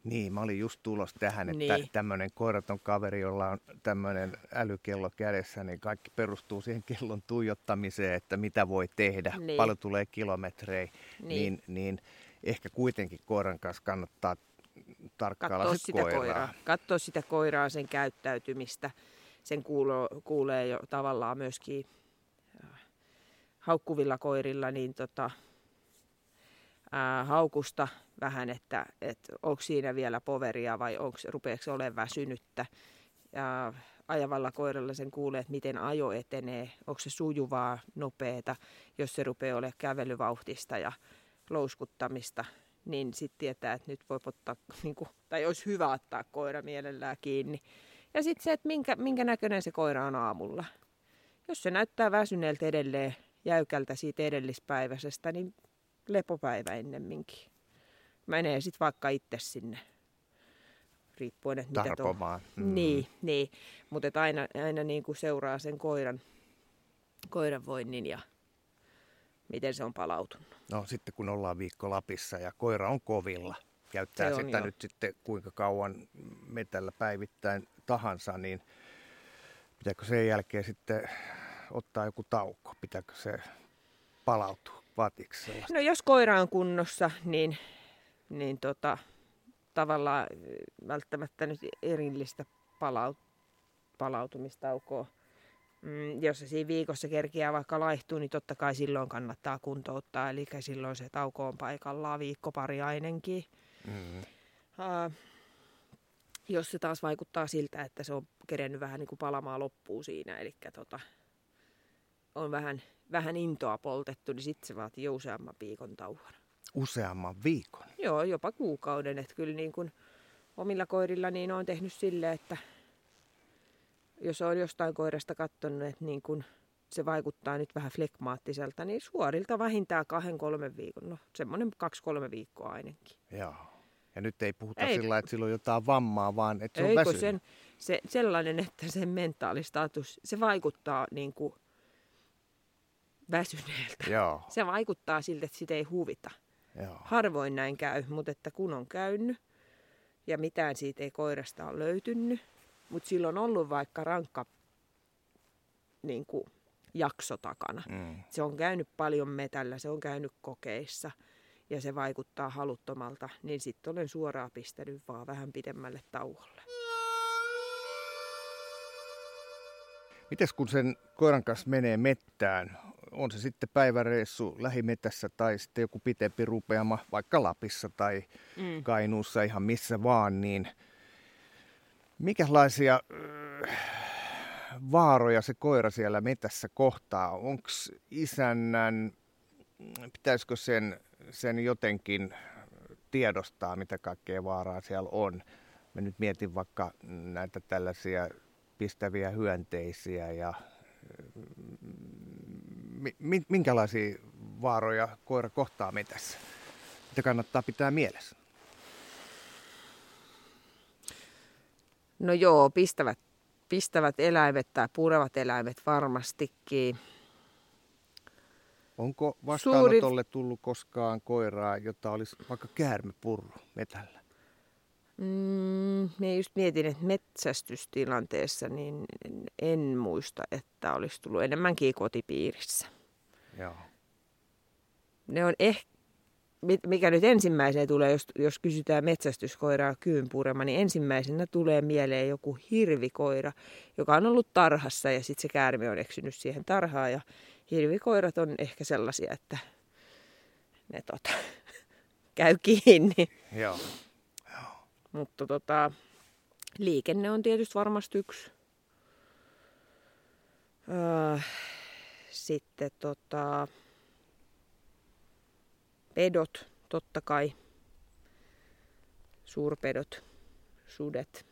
Niin, mä olin just tulos tähän, että niin. tämmöinen koiraton kaveri, jolla on tämmöinen älykello kädessä, niin kaikki perustuu siihen kellon tuijottamiseen, että mitä voi tehdä, niin. paljon tulee kilometrejä, niin. niin, niin ehkä kuitenkin koiran kanssa kannattaa tarkkailla sitä koiraa. koiraa. Katsoa sitä koiraa, sen käyttäytymistä. Sen kuulo, kuulee jo tavallaan myöskin haukkuvilla koirilla niin tota, ää, haukusta vähän, että et onko siinä vielä poveria vai rupeeko olemaan väsynyttä. Ja ajavalla koiralla sen kuulee, että miten ajo etenee, onko se sujuvaa, nopeeta, jos se rupeaa olemaan kävelyvauhtista ja louskuttamista, niin sitten tietää, että nyt voi ottaa, niin kuin, tai olisi hyvä ottaa koira mielellään kiinni. Ja sitten se, että minkä, minkä näköinen se koira on aamulla. Jos se näyttää väsyneeltä edelleen jäykältä siitä edellispäiväisestä, niin lepopäivä ennemminkin. Menee sitten vaikka itse sinne, riippuen, että mitä tuo... Mm. Niin, niin. mutta aina, aina niin kuin seuraa sen koiran, koiran voinnin ja miten se on palautunut. No sitten kun ollaan viikko Lapissa ja koira on kovilla, käyttää on sitä jo. nyt sitten kuinka kauan metällä päivittäin tahansa, niin pitääkö sen jälkeen sitten ottaa joku tauko? Pitääkö se palautua? Vaatiiko sellaista? No jos koira on kunnossa, niin, niin tota, tavallaan välttämättä nyt erillistä palaut, palautumistaukoa. Mm, jos se siinä viikossa kerkiää vaikka laihtuu, niin totta kai silloin kannattaa kuntouttaa. Eli silloin se tauko on paikallaan viikko pari ainakin. Mm-hmm. Uh, jos se taas vaikuttaa siltä, että se on kerennyt vähän niin kuin palamaan loppuun siinä, eli tota, on vähän, vähän intoa poltettu, niin sitten se vaatii jo useamman viikon tauon. Useamman viikon? Joo, jopa kuukauden. Että kyllä niin kuin omilla koirilla niin on tehnyt sille, että jos on jostain koirasta katsonut, että niin kuin se vaikuttaa nyt vähän flekmaattiselta, niin suorilta vähintään kahden, kolmen viikon. No semmoinen kaksi-kolme viikkoa ainakin. Joo. Ja nyt ei puhuta ei. sillä että sillä on jotain vammaa, vaan että se on väsynyt. sen, se, sellainen, että sen mentaalistatus, se vaikuttaa niin kuin väsyneeltä. Joo. Se vaikuttaa siltä, että sitä ei huvita. Joo. Harvoin näin käy, mutta että kun on käynyt ja mitään siitä ei koirasta ole löytynyt, mutta silloin on ollut vaikka rankka niin kuin, jakso takana. Mm. Se on käynyt paljon metällä, se on käynyt kokeissa ja se vaikuttaa haluttomalta, niin sitten olen suoraan pistänyt vaan vähän pidemmälle tauolle. Mites kun sen koiran kanssa menee mettään, on se sitten päiväreissu lähimetässä tai sitten joku pitempi rupeama vaikka Lapissa tai mm. Kainuussa ihan missä vaan, niin mikälaisia äh, vaaroja se koira siellä metässä kohtaa? Onko isännän, pitäisikö sen sen jotenkin tiedostaa, mitä kaikkea vaaraa siellä on. Mä nyt mietin vaikka näitä tällaisia pistäviä hyönteisiä ja minkälaisia vaaroja koira kohtaa metässä? Mitä kannattaa pitää mielessä? No joo, pistävät, pistävät eläimet tai purevat eläimet varmastikin. Onko vastaanotolle Suuri... tullut koskaan koiraa, jota olisi vaikka käärme purru metällä? Mm, me just mietin, että metsästystilanteessa niin en muista, että olisi tullut enemmänkin kotipiirissä. Joo. Ne on ehkä, mikä nyt ensimmäisenä tulee, jos, jos kysytään metsästyskoiraa kyynpurema, niin ensimmäisenä tulee mieleen joku hirvikoira, joka on ollut tarhassa ja sitten se käärme on eksynyt siihen tarhaan. Ja hirvikoirat on ehkä sellaisia, että ne tota, käy kiinni. Joo. Mutta tota, liikenne on tietysti varmasti yksi. Öö, sitten tota, pedot, totta kai. Suurpedot, sudet.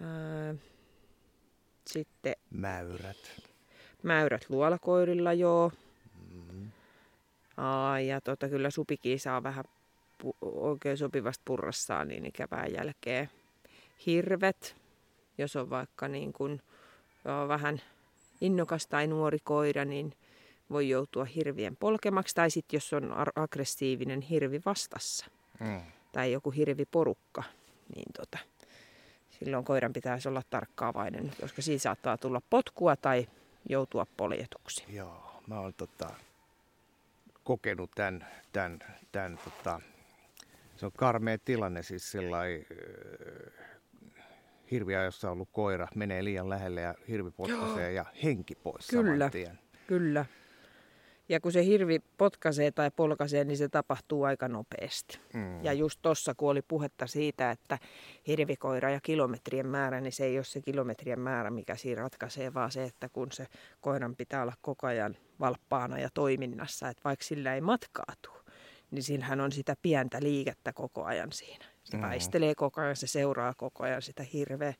Öö, sitten... Mäyrät. Mäyrät luolakoirilla, joo. Mm-hmm. Aa, ja tota, kyllä supikin saa vähän oikein sopivasta purrassaan niin ikävää jälkeen. Hirvet, jos on vaikka niin kuin, joo, vähän innokas tai nuori koira, niin voi joutua hirvien polkemaksi. Tai sitten jos on aggressiivinen hirvi vastassa mm. tai joku hirviporukka, niin tota, silloin koiran pitäisi olla tarkkaavainen, koska siinä saattaa tulla potkua tai joutua poljetuksi. Joo, mä oon tota, kokenut tämän, tämän, tämän tota, se on karmea tilanne siis sellainen hirviä, jossa on ollut koira, menee liian lähelle ja hirvi potkaisee ja henki pois Kyllä, tien. kyllä. Ja kun se hirvi potkaisee tai polkaisee, niin se tapahtuu aika nopeasti. Mm. Ja just tuossa, kun oli puhetta siitä, että hirvikoira ja kilometrien määrä, niin se ei ole se kilometrien määrä, mikä siinä ratkaisee, vaan se, että kun se koiran pitää olla koko ajan valppaana ja toiminnassa, että vaikka sillä ei matkaatu, niin sillähän on sitä pientä liikettä koko ajan siinä. Se väistelee koko ajan, se seuraa koko ajan sitä hirveä.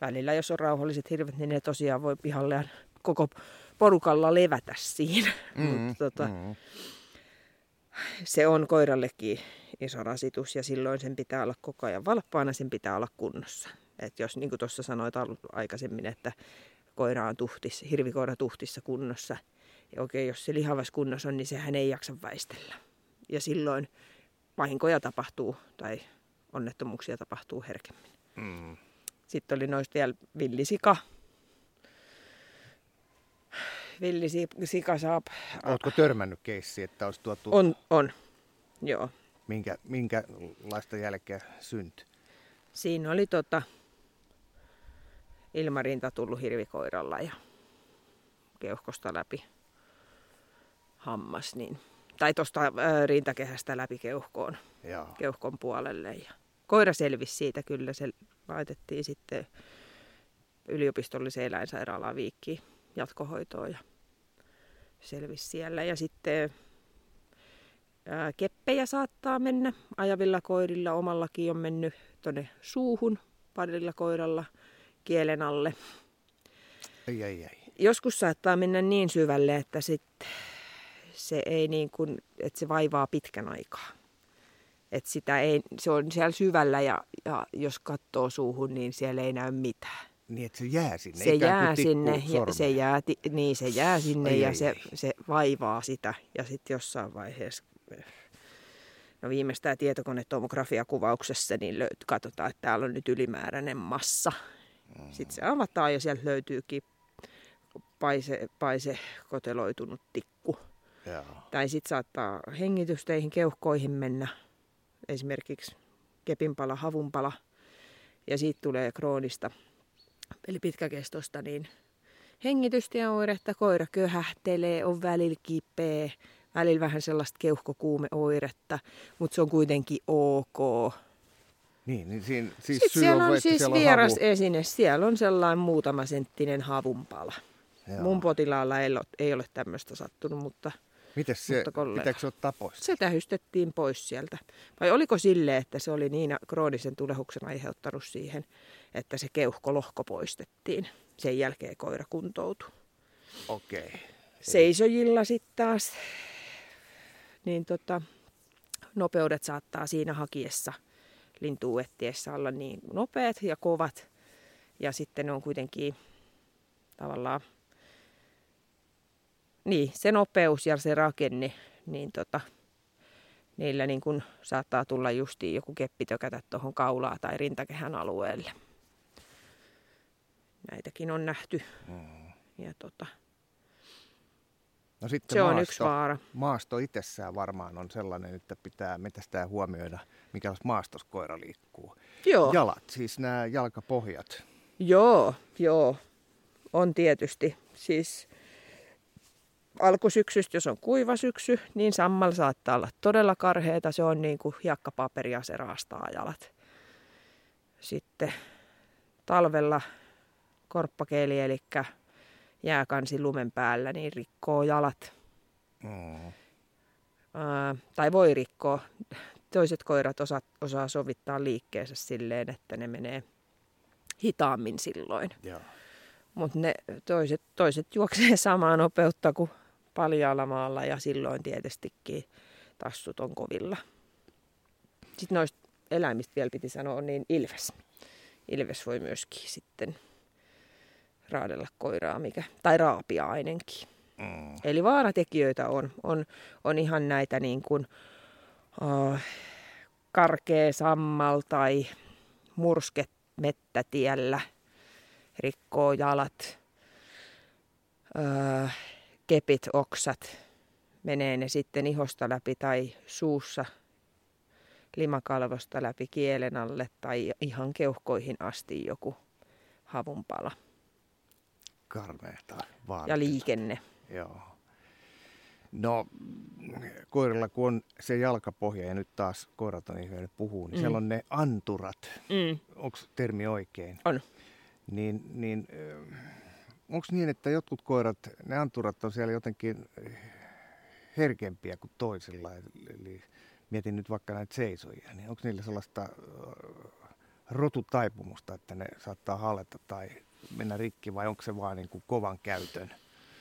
Välillä, jos on rauhalliset hirvet, niin ne tosiaan voi pihalle koko porukalla levätä siinä. Mm-hmm. Mutta tota, mm-hmm. se on koirallekin iso rasitus ja silloin sen pitää olla koko ajan valppaana, sen pitää olla kunnossa. Et jos niin kuin tuossa sanoit aikaisemmin, että koira on tuhtissa, hirvikoira tuhtissa kunnossa, ja okei, jos se lihavas kunnossa on, niin sehän ei jaksa väistellä ja silloin vahinkoja tapahtuu tai onnettomuuksia tapahtuu herkemmin. Mm. Sitten oli noista vielä villisika. Villisika saap... Oletko törmännyt keissi, että olisi tuotu... On, on. Joo. Minkä, minkälaista jälkeä syntyi? Siinä oli tota, ilmarinta tullut hirvikoiralla ja keuhkosta läpi hammas, niin tai tuosta rintakehästä läpi keuhkoon, Joo. keuhkon puolelle. Ja koira selvisi siitä kyllä, se laitettiin sitten yliopistolliseen eläinsairaalaan viikkiin jatkohoitoon ja selvisi siellä. Ja sitten ää, keppejä saattaa mennä ajavilla koirilla, omallakin on mennyt tuonne suuhun parilla koiralla kielen alle. Ei, ei, ei. Joskus saattaa mennä niin syvälle, että sitten se ei niin kuin, että se vaivaa pitkän aikaa. Että sitä ei, se on siellä syvällä ja, ja jos katsoo suuhun, niin siellä ei näy mitään. Niin, että se jää sinne, Se jää sinne, ja se jää, niin se jää sinne ai, ja ai, se, ai. se vaivaa sitä. Ja sitten jossain vaiheessa, no viimeistään tietokonetomografiakuvauksessa, niin löyt, katsotaan, että täällä on nyt ylimääräinen massa. Mm. Sitten se avataan ja sieltä löytyykin paise, paise koteloitunut tikku. Joo. Tai sitten saattaa hengitysteihin, keuhkoihin mennä esimerkiksi kepinpala, havunpala ja siitä tulee kroonista eli pitkäkestosta niin hengitystä oiretta, koira köhähtelee, on välillä kipeä, välillä vähän sellaista keuhkokuumeoiretta, mutta se on kuitenkin ok. Niin, niin siinä, siis Sitten siellä on, on siis siellä vieras havu... esine, siellä on sellainen muutama senttinen havunpala. Joo. Mun potilaalla ei ole, ei ole tämmöistä sattunut, mutta Miten se, pitääkö se ottaa pois? Se tähystettiin pois sieltä. Vai oliko sille, että se oli niin kroonisen tulehuksen aiheuttanut siihen, että se keuhkolohko poistettiin. Sen jälkeen koira kuntoutui. Okei. Okay. Seisojilla sitten taas, niin tota, nopeudet saattaa siinä hakiessa lintuuettiessä olla niin nopeat ja kovat. Ja sitten ne on kuitenkin tavallaan, niin se nopeus ja se rakenne, niin tota, niillä niin kun saattaa tulla justiin joku keppi tökätä tuohon kaulaa tai rintakehän alueelle. Näitäkin on nähty. Mm. Ja tota, No sitten se maasto, on yksi vaara. Maasto itsessään varmaan on sellainen, että pitää metästää huomioida, mikä maastossa koira liikkuu. Joo. Jalat, siis nämä jalkapohjat. Joo, joo. On tietysti. Siis alkusyksystä, jos on kuiva syksy, niin sammal saattaa olla todella karheita. Se on niin kuin hiekkapaperia, se raastaa jalat. Sitten talvella korppakeeli, eli jääkansi lumen päällä, niin rikkoo jalat. Mm. Ää, tai voi rikkoa. Toiset koirat osa, osaa sovittaa liikkeensä silleen, että ne menee hitaammin silloin. Mutta ne toiset, toiset juoksee samaa nopeutta kuin paljaalla maalla ja silloin tietystikin tassut on kovilla. Sitten noista eläimistä vielä piti sanoa, niin ilves. Ilves voi myöskin sitten raadella koiraa, mikä, tai raapia ainakin. Mm. Eli vaaratekijöitä on. On, on ihan näitä niin kuin, uh, karkea sammal tai mursket mettätiellä, rikkoo jalat, uh, kepit, oksat, menee ne sitten ihosta läpi tai suussa limakalvosta läpi kielen alle tai ihan keuhkoihin asti joku havunpala karmeeta Ja liikenne. Joo. No, koirilla kun on se jalkapohja ja nyt taas koirat on niin puhuu, niin mm. siellä on ne anturat. Mm. Onko termi oikein? On. Niin, niin onko niin, että jotkut koirat, ne anturat on siellä jotenkin herkempiä kuin toisilla? Eli mietin nyt vaikka näitä seisojia, niin onko niillä sellaista rotutaipumusta, että ne saattaa haleta tai mennä rikki vai onko se vaan niin kuin kovan käytön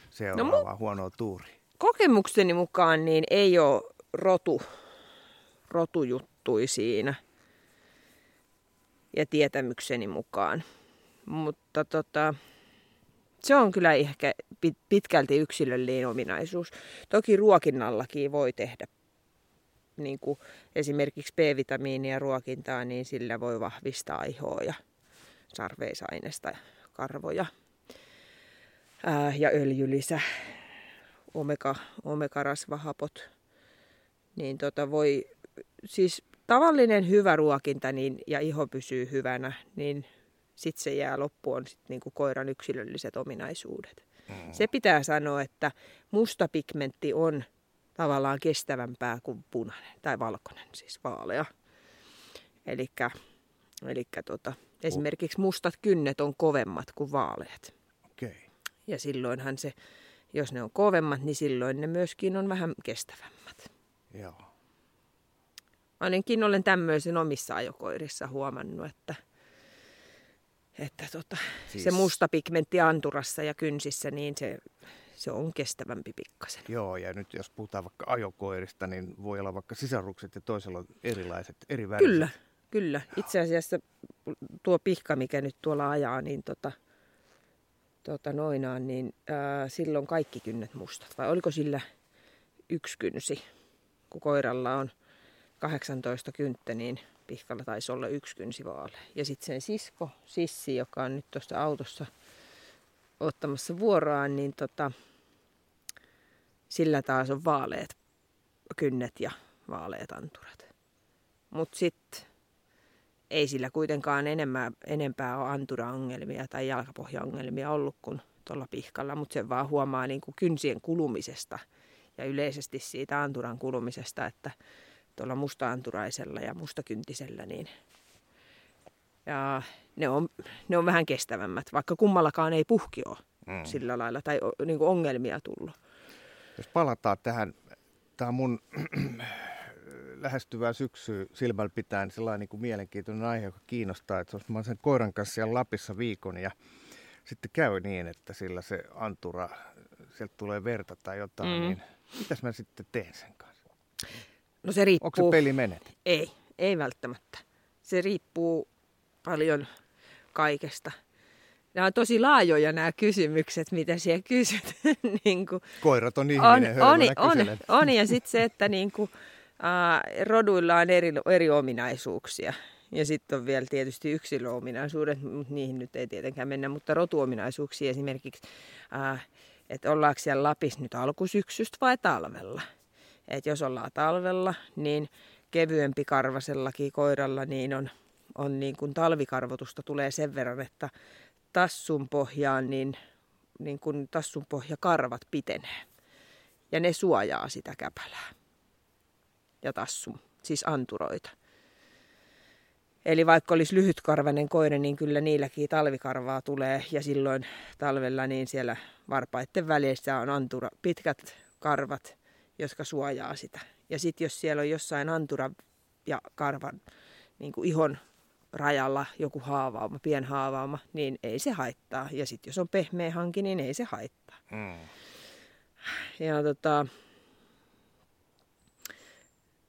seuraava no, huonoa tuuri? Kokemukseni mukaan niin ei ole rotu, rotujuttui siinä ja tietämykseni mukaan. Mutta tota, se on kyllä ehkä pitkälti yksilöllinen ominaisuus. Toki ruokinnallakin voi tehdä niin kuin esimerkiksi B-vitamiinia ruokintaa, niin sillä voi vahvistaa ihoa ja sarveisaineesta karvoja ää, ja öljylisä, omega, omega-rasvahapot. Niin tota voi, siis tavallinen hyvä ruokinta niin, ja iho pysyy hyvänä, niin sitten se jää loppuun sit niinku koiran yksilölliset ominaisuudet. Mm. Se pitää sanoa, että musta pigmentti on tavallaan kestävämpää kuin punainen tai valkoinen, siis vaalea. Eli tota, esimerkiksi mustat kynnet on kovemmat kuin vaaleat. Okay. Ja silloinhan se, jos ne on kovemmat, niin silloin ne myöskin on vähän kestävämmät. Joo. Ainakin olen tämmöisen omissa ajokoirissa huomannut, että, että tota, siis... se musta pigmentti anturassa ja kynsissä, niin se se on kestävämpi pikkasen. Joo, ja nyt jos puhutaan vaikka ajokoirista, niin voi olla vaikka sisarukset ja toisella on erilaiset, eri väriset. Kyllä, kyllä. Itse asiassa tuo pihka, mikä nyt tuolla ajaa, niin tota, tota noinaan, niin ää, silloin kaikki kynnet mustat. Vai oliko sillä yksi kynsi? Kun koiralla on 18 kynttä, niin pihkalla taisi olla yksi kynsi vaalea. Ja sitten sen sisko, Sissi, joka on nyt tuossa autossa ottamassa vuoroaan, niin tota, sillä taas on vaaleet kynnet ja vaaleet anturat. Mutta sitten ei sillä kuitenkaan enemmän, enempää ole anturaongelmia tai jalkapohjaongelmia ollut kuin tuolla pihkalla, mutta se vaan huomaa niin kuin kynsien kulumisesta ja yleisesti siitä anturan kulumisesta, että tuolla musta-anturaisella ja mustakyntisellä, niin ja ne on, ne on vähän kestävämmät, vaikka kummallakaan ei puhki ole mm. sillä lailla tai niin kuin ongelmia tullut. Jos palataan tähän Tämä on mun lähestyvää syksyä silmällä pitäen sellainen niin kuin mielenkiintoinen aihe, joka kiinnostaa. Että mä olen sen koiran kanssa siellä Lapissa viikon ja sitten käy niin, että sillä se antura, sieltä tulee verta tai jotain, mm. niin mitäs mä sitten teen sen kanssa? No se riippuu. Onko se peli menet? Ei, ei välttämättä. Se riippuu paljon kaikesta. Nämä on tosi laajoja nämä kysymykset, mitä siellä kysyt. niin kuin, Koirat on ihminen, on, on, on, on, ja sitten se, että niin kuin, äh, roduilla on eri, eri ominaisuuksia. Ja sitten on vielä tietysti yksilöominaisuudet, mutta niihin nyt ei tietenkään mennä, mutta rotuominaisuuksia esimerkiksi, äh, että ollaanko siellä Lapissa nyt alkusyksystä vai talvella. Et jos ollaan talvella, niin kevyempi karvasellakin koiralla niin on, on niin kuin talvikarvotusta tulee sen verran, että tassun pohjaan niin, niin kuin tassun pohjakarvat pitenee. Ja ne suojaa sitä käpälää ja tassun, siis anturoita. Eli vaikka olisi lyhytkarvainen koira, niin kyllä niilläkin talvikarvaa tulee ja silloin talvella niin siellä varpaiden välissä on antura, pitkät karvat, jotka suojaa sitä. Ja sitten jos siellä on jossain antura ja karvan niin kuin ihon rajalla joku haavauma, pienhaavauma, niin ei se haittaa. Ja sitten jos on pehmeä hanki, niin ei se haittaa. Mm. Ja tota,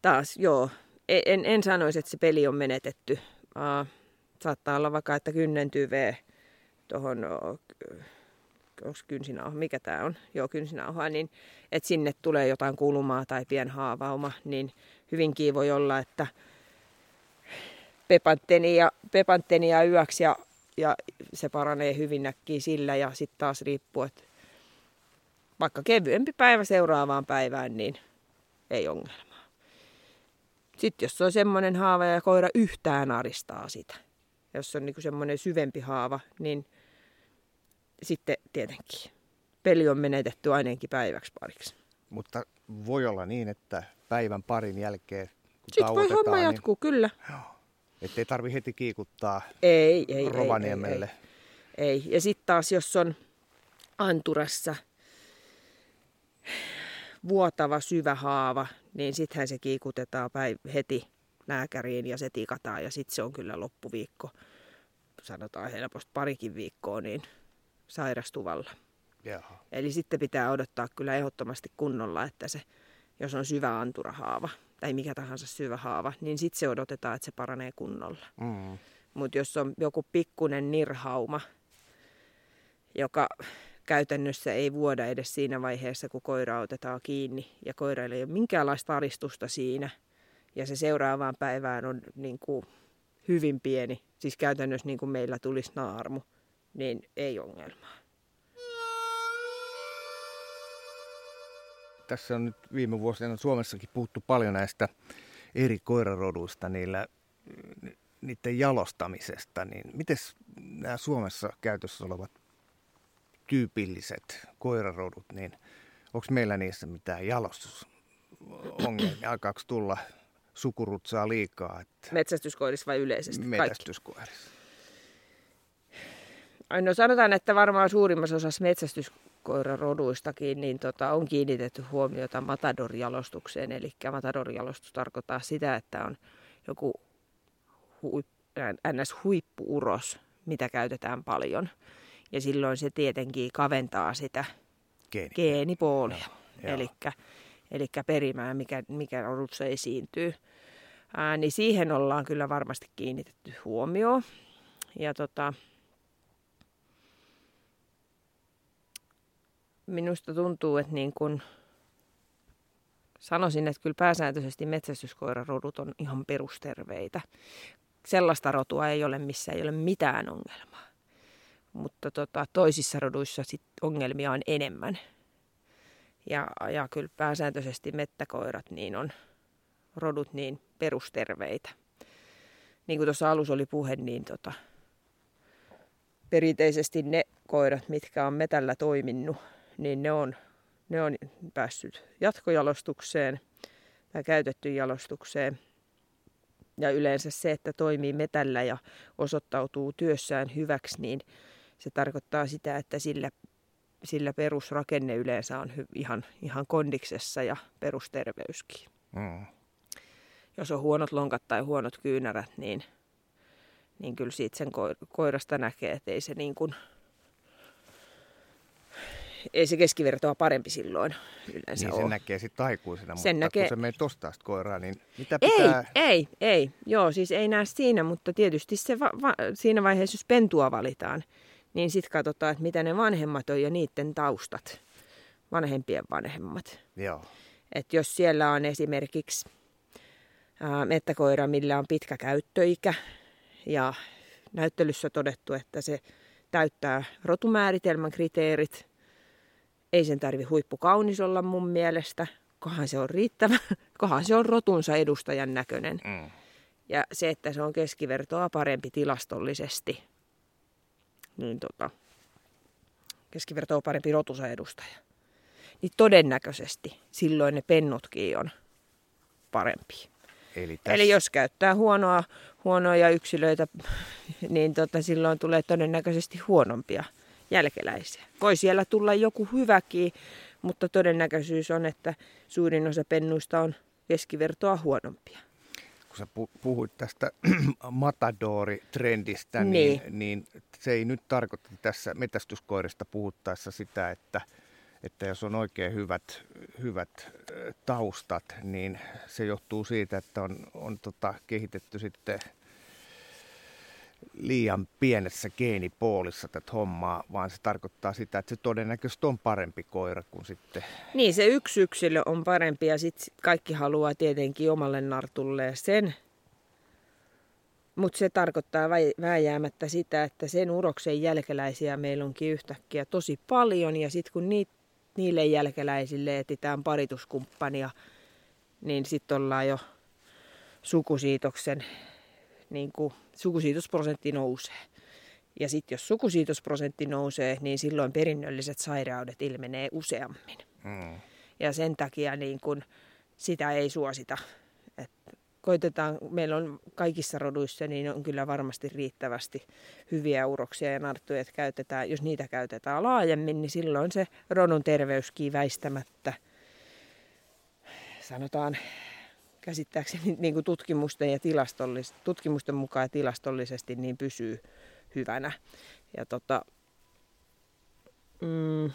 taas joo, e, en, en sanoisi, että se peli on menetetty. Uh, saattaa olla vaikka, että kynnentyvee tuohon onko kynsinauha, mikä tämä on, joo kynsinauha, niin että sinne tulee jotain kulumaa tai pienhaavauma, niin hyvinkin voi olla, että pepantteni ja yöksi ja, ja se paranee hyvin näkkiä sillä ja sitten taas riippuu, että vaikka kevyempi päivä seuraavaan päivään, niin ei ongelmaa. Sitten jos on semmoinen haava ja koira yhtään aristaa sitä, jos on niinku semmoinen syvempi haava, niin sitten tietenkin peli on menetetty ainakin päiväksi pariksi. Mutta voi olla niin, että päivän parin jälkeen kun Sitten voi homma niin... jatkuu, kyllä. Että ei tarvi heti kiikuttaa ei, ei, Rovaniemelle. Ei, ei, ei. Ja sitten taas, jos on anturassa vuotava syvä haava, niin sittenhän se kiikutetaan päiv- heti lääkäriin ja se tikataan ja sitten se on kyllä loppuviikko. Sanotaan helposti parikin viikkoa, niin sairastuvalla. Jaha. Eli sitten pitää odottaa kyllä ehdottomasti kunnolla, että se, jos on syvä anturahaava tai mikä tahansa syvä haava, niin sitten se odotetaan, että se paranee kunnolla. Mm. Mutta jos on joku pikkunen nirhauma, joka käytännössä ei vuoda edes siinä vaiheessa, kun koira otetaan kiinni ja koirailla ei ole minkäänlaista aristusta siinä ja se seuraavaan päivään on niin kuin hyvin pieni, siis käytännössä niin kuin meillä tulisi naarmu, niin ei ongelmaa. Tässä on nyt viime vuosina Suomessakin puhuttu paljon näistä eri koiraroduista, niillä, niiden jalostamisesta. Niin miten nämä Suomessa käytössä olevat tyypilliset koirarodut, niin onko meillä niissä mitään jalostusongelmia? Alkaako tulla sukurutsaa liikaa? Että Metsästyskoirissa vai yleisesti? Metsästyskoirissa. No sanotaan, että varmaan suurimmassa osassa metsästyskoiraroduistakin niin tota, on kiinnitetty huomiota matadorjalostukseen. Eli matadorjalostus tarkoittaa sitä, että on joku huip, ns-huippuuros, mitä käytetään paljon. Ja silloin se tietenkin kaventaa sitä Geeni. geenipoolia. Eli perimää, mikä, mikä rodussa esiintyy. Ää, niin siihen ollaan kyllä varmasti kiinnitetty huomioon. Ja tota, minusta tuntuu, että niin kun sanoisin, että kyllä pääsääntöisesti metsästyskoirarodut on ihan perusterveitä. Sellaista rotua ei ole, missä ei ole mitään ongelmaa. Mutta tota, toisissa roduissa sit ongelmia on enemmän. Ja, ja kyllä pääsääntöisesti mettäkoirat niin on rodut niin perusterveitä. Niin kuin tuossa alussa oli puhe, niin tota, perinteisesti ne koirat, mitkä on metällä toiminut, niin ne on, ne on päässyt jatkojalostukseen tai käytetty jalostukseen. Ja yleensä se, että toimii metällä ja osoittautuu työssään hyväksi, niin se tarkoittaa sitä, että sillä sillä perusrakenne yleensä on hy, ihan, ihan kondiksessa ja perusterveyskin. Mm. Jos on huonot lonkat tai huonot kyynärät, niin, niin kyllä siitä sen koirasta näkee, että ei se niin kuin, ei se keskivertoa parempi silloin yleensä niin ole. se näkee sitten aikuisena, sen mutta näkee... kun se menee tosta koiraa, niin mitä pitää... Ei, ei, ei. Joo, siis ei näe siinä, mutta tietysti se va- va- siinä vaiheessa, jos pentua valitaan, niin sitten katsotaan, että mitä ne vanhemmat on ja niiden taustat. Vanhempien vanhemmat. Joo. Et jos siellä on esimerkiksi ää, mettäkoira, millä on pitkä käyttöikä ja näyttelyssä todettu, että se täyttää rotumääritelmän kriteerit – ei sen tarvi huippukaunis olla mun mielestä, kohan se on riittävä, kohan se on rotunsa edustajan näköinen. Mm. Ja se, että se on keskivertoa parempi tilastollisesti, niin tota, keskivertoa parempi rotunsa edustaja. Niin todennäköisesti silloin ne pennutkin on parempi. Eli, tässä... Eli jos käyttää huonoa, huonoja yksilöitä, niin tota, silloin tulee todennäköisesti huonompia jälkeläisiä. Voi siellä tulla joku hyväkin, mutta todennäköisyys on, että suurin osa pennuista on keskivertoa huonompia. Kun sä puhuit tästä matadori-trendistä, niin. Niin, niin se ei nyt tarkoita tässä metästyskoirista puhuttaessa sitä, että, että jos on oikein hyvät, hyvät taustat, niin se johtuu siitä, että on, on tota, kehitetty sitten liian pienessä geenipoolissa tätä hommaa, vaan se tarkoittaa sitä, että se todennäköisesti on parempi koira kuin sitten... Niin, se yksi yksilö on parempi ja sitten kaikki haluaa tietenkin omalle nartulle sen. Mutta se tarkoittaa vääjäämättä sitä, että sen uroksen jälkeläisiä meillä onkin yhtäkkiä tosi paljon ja sitten kun niit, niille jälkeläisille etsitään parituskumppania, niin sitten ollaan jo sukusiitoksen niin kuin sukusiitosprosentti nousee. Ja sitten jos sukusiitosprosentti nousee, niin silloin perinnölliset sairaudet ilmenee useammin. Mm. Ja sen takia niin kun sitä ei suosita. Et koitetaan, meillä on kaikissa roduissa, niin on kyllä varmasti riittävästi hyviä uroksia ja narttuja, että käytetään, jos niitä käytetään laajemmin, niin silloin se rodun terveyskin väistämättä, sanotaan käsittääkseni niin kuin tutkimusten, ja tilastollis- tutkimusten mukaan ja tilastollisesti niin pysyy hyvänä. Ja tota, mm,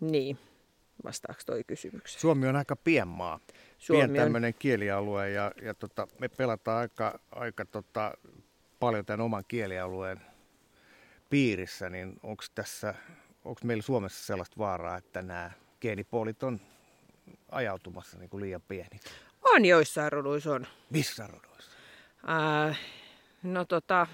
niin, vastaako toi kysymykseen? Suomi on aika pienmaa. Suomi Pien tämmöinen on... kielialue ja, ja tota, me pelataan aika, aika tota, paljon tämän oman kielialueen piirissä, niin onko tässä, onko meillä Suomessa sellaista vaaraa, että nämä geenipuolit on ajautumassa niin kuin liian pieniksi? On joissain roduissa on. Missä roduissa? Äh, no tota,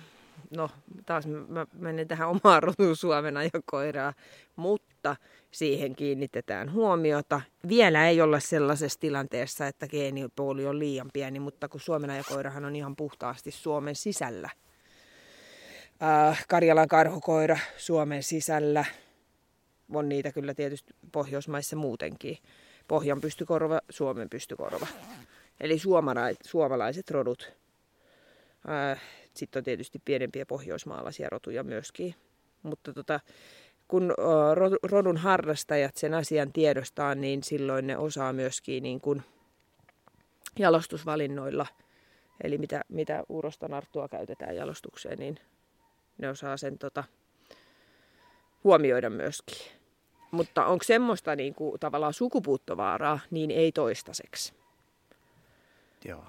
no taas mä menen tähän omaan rotuun Suomena ja koiraa, mutta siihen kiinnitetään huomiota. Vielä ei olla sellaisessa tilanteessa, että geenipuoli on liian pieni, mutta kun Suomena ja koirahan on ihan puhtaasti Suomen sisällä. Äh, Karjalan karhukoira Suomen sisällä. On niitä kyllä tietysti Pohjoismaissa muutenkin. Pohjan pystykorva, Suomen pystykorva. Eli suomalaiset rodut. Sitten on tietysti pienempiä pohjoismaalaisia rotuja myöskin. Mutta tota, kun rodun harrastajat sen asian tiedostaa, niin silloin ne osaa myöskin niin kuin jalostusvalinnoilla, eli mitä, mitä urosta narttua käytetään jalostukseen, niin ne osaa sen tota, huomioida myöskin. Mutta onko semmoista niin kuin, tavallaan sukupuuttovaaraa, niin ei toistaiseksi. Joo.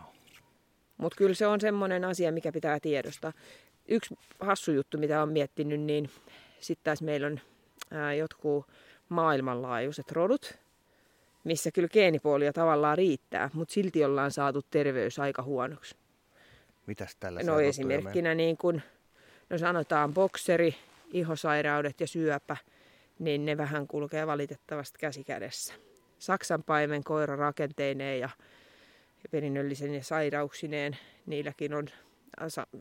Mutta kyllä se on semmoinen asia, mikä pitää tiedostaa. Yksi hassu juttu, mitä on miettinyt, niin sitten taas meillä on ää, jotkut maailmanlaajuiset rodut, missä kyllä geenipuolia tavallaan riittää, mutta silti ollaan saatu terveys aika huonoksi. Mitäs tällä No esimerkkinä niin kuin, no sanotaan bokseri, ihosairaudet ja syöpä – niin ne vähän kulkee valitettavasti käsi kädessä. Saksan paimen koira rakenteineen ja perinnöllisen ja sairauksineen, niilläkin on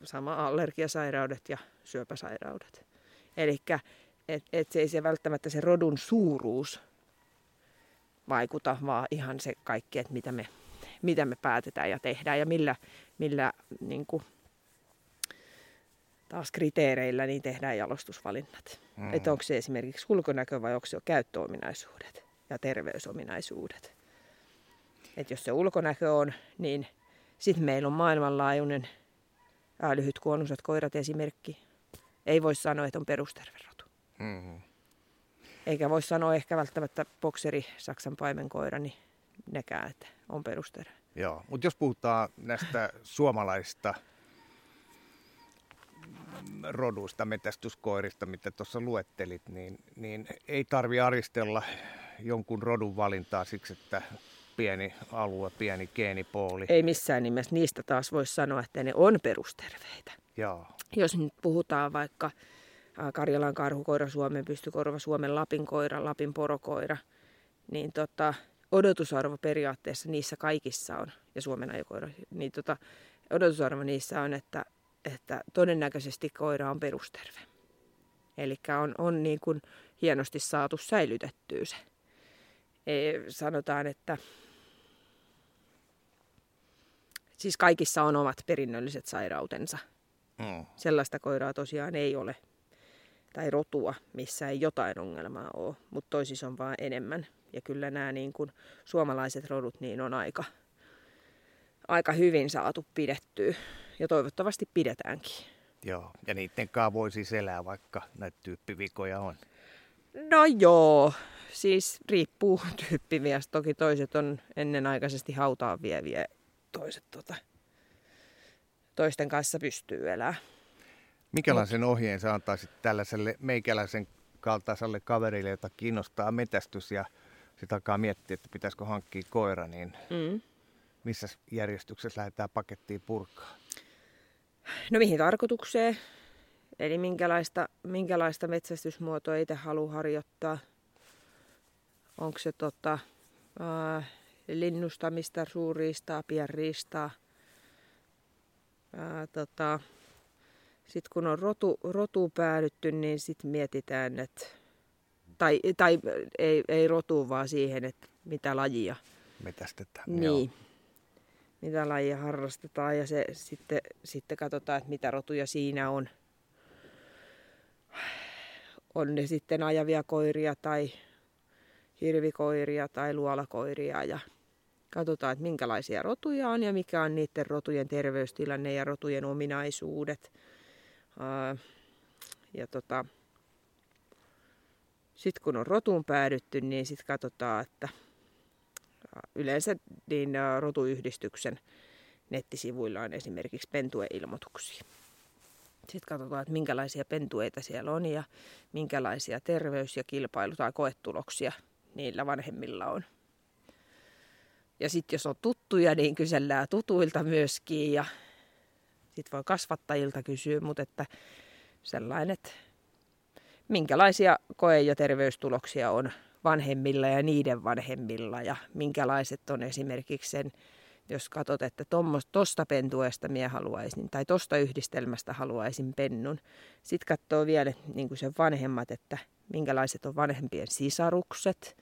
sama allergiasairaudet ja syöpäsairaudet. Eli et, et se ei se välttämättä se rodun suuruus vaikuta, vaan ihan se kaikki, että mitä me, mitä me päätetään ja tehdään ja millä, millä niin kuin, taas kriteereillä niin tehdään jalostusvalinnat. Mm. Että onko se esimerkiksi ulkonäkö vai onko se käyttöominaisuudet ja terveysominaisuudet. Että jos se ulkonäkö on, niin sitten meillä on maailmanlaajuinen lyhyt kuonuiset koirat esimerkki. Ei voi sanoa, että on perusterverotu. Mm-hmm. Eikä voi sanoa ehkä välttämättä bokseri, Saksan paimenkoira, niin nekään, että on perusterve. Joo, mutta jos puhutaan näistä suomalaisista roduista, metästyskoirista, mitä tuossa luettelit, niin, niin ei tarvi aristella jonkun rodun valintaa siksi, että pieni alue, pieni geenipooli. Ei missään nimessä. Niistä taas voisi sanoa, että ne on perusterveitä. Joo. Jos nyt puhutaan vaikka Karjalan karhukoira, Suomen pystykorva, Suomen Lapin koira, Lapin porokoira, niin tota, odotusarvo periaatteessa niissä kaikissa on, ja Suomen ajokoira, niin tota, odotusarvo niissä on, että, että todennäköisesti koira on perusterve. Eli on, on niin kuin hienosti saatu säilytettyä se. E, sanotaan, että siis kaikissa on omat perinnölliset sairautensa. Mm. Sellaista koiraa tosiaan ei ole, tai rotua, missä ei jotain ongelmaa ole, mutta toisissa on vaan enemmän. Ja kyllä nämä niin kuin suomalaiset rodut niin on aika, aika hyvin saatu pidettyä ja toivottavasti pidetäänkin. Joo, ja niiden kanssa voi siis elää, vaikka näitä tyyppivikoja on. No joo, siis riippuu tyyppimies. Toki toiset on ennenaikaisesti hautaan vieviä, toiset tota, toisten kanssa pystyy elämään. Mikälaisen ohjeen sä antaisit tällaiselle meikäläisen kaltaiselle kaverille, jota kiinnostaa metästys ja sitten alkaa miettiä, että pitäisikö hankkia koira, niin mm. missä järjestyksessä lähdetään pakettiin purkaa? No mihin tarkoitukseen? Eli minkälaista, minkälaista metsästysmuotoa itse haluaa harjoittaa. Onko se tota, ää, linnustamista, suurriistaa, pienriistaa. tota, sitten kun on rotu, rotu päädytty, niin sitten mietitään, että tai, tai ei, ei rotu, vaan siihen, että mitä lajia. Metästetään. Niin. Joo. Mitä lajia harrastetaan ja se, sitten, sitten katsotaan, että mitä rotuja siinä on. On ne sitten ajavia koiria tai hirvikoiria tai luolakoiria ja katsotaan, että minkälaisia rotuja on ja mikä on niiden rotujen terveystilanne ja rotujen ominaisuudet. Ja tota, sitten kun on rotuun päädytty, niin sitten katsotaan, että yleensä niin rotuyhdistyksen nettisivuilla on esimerkiksi pentueilmoituksia. Sitten katsotaan, että minkälaisia pentueita siellä on ja minkälaisia terveys- ja kilpailu- tai koetuloksia niillä vanhemmilla on. Ja sitten jos on tuttuja, niin kysellään tutuilta myöskin ja sitten voi kasvattajilta kysyä, mutta että sellainen, että minkälaisia koe- ja terveystuloksia on vanhemmilla ja niiden vanhemmilla ja minkälaiset on esimerkiksi sen, jos katsot, että tuosta pentuesta minä haluaisin tai tuosta yhdistelmästä haluaisin pennun. Sitten katsoo vielä niin kuin sen vanhemmat, että minkälaiset on vanhempien sisarukset.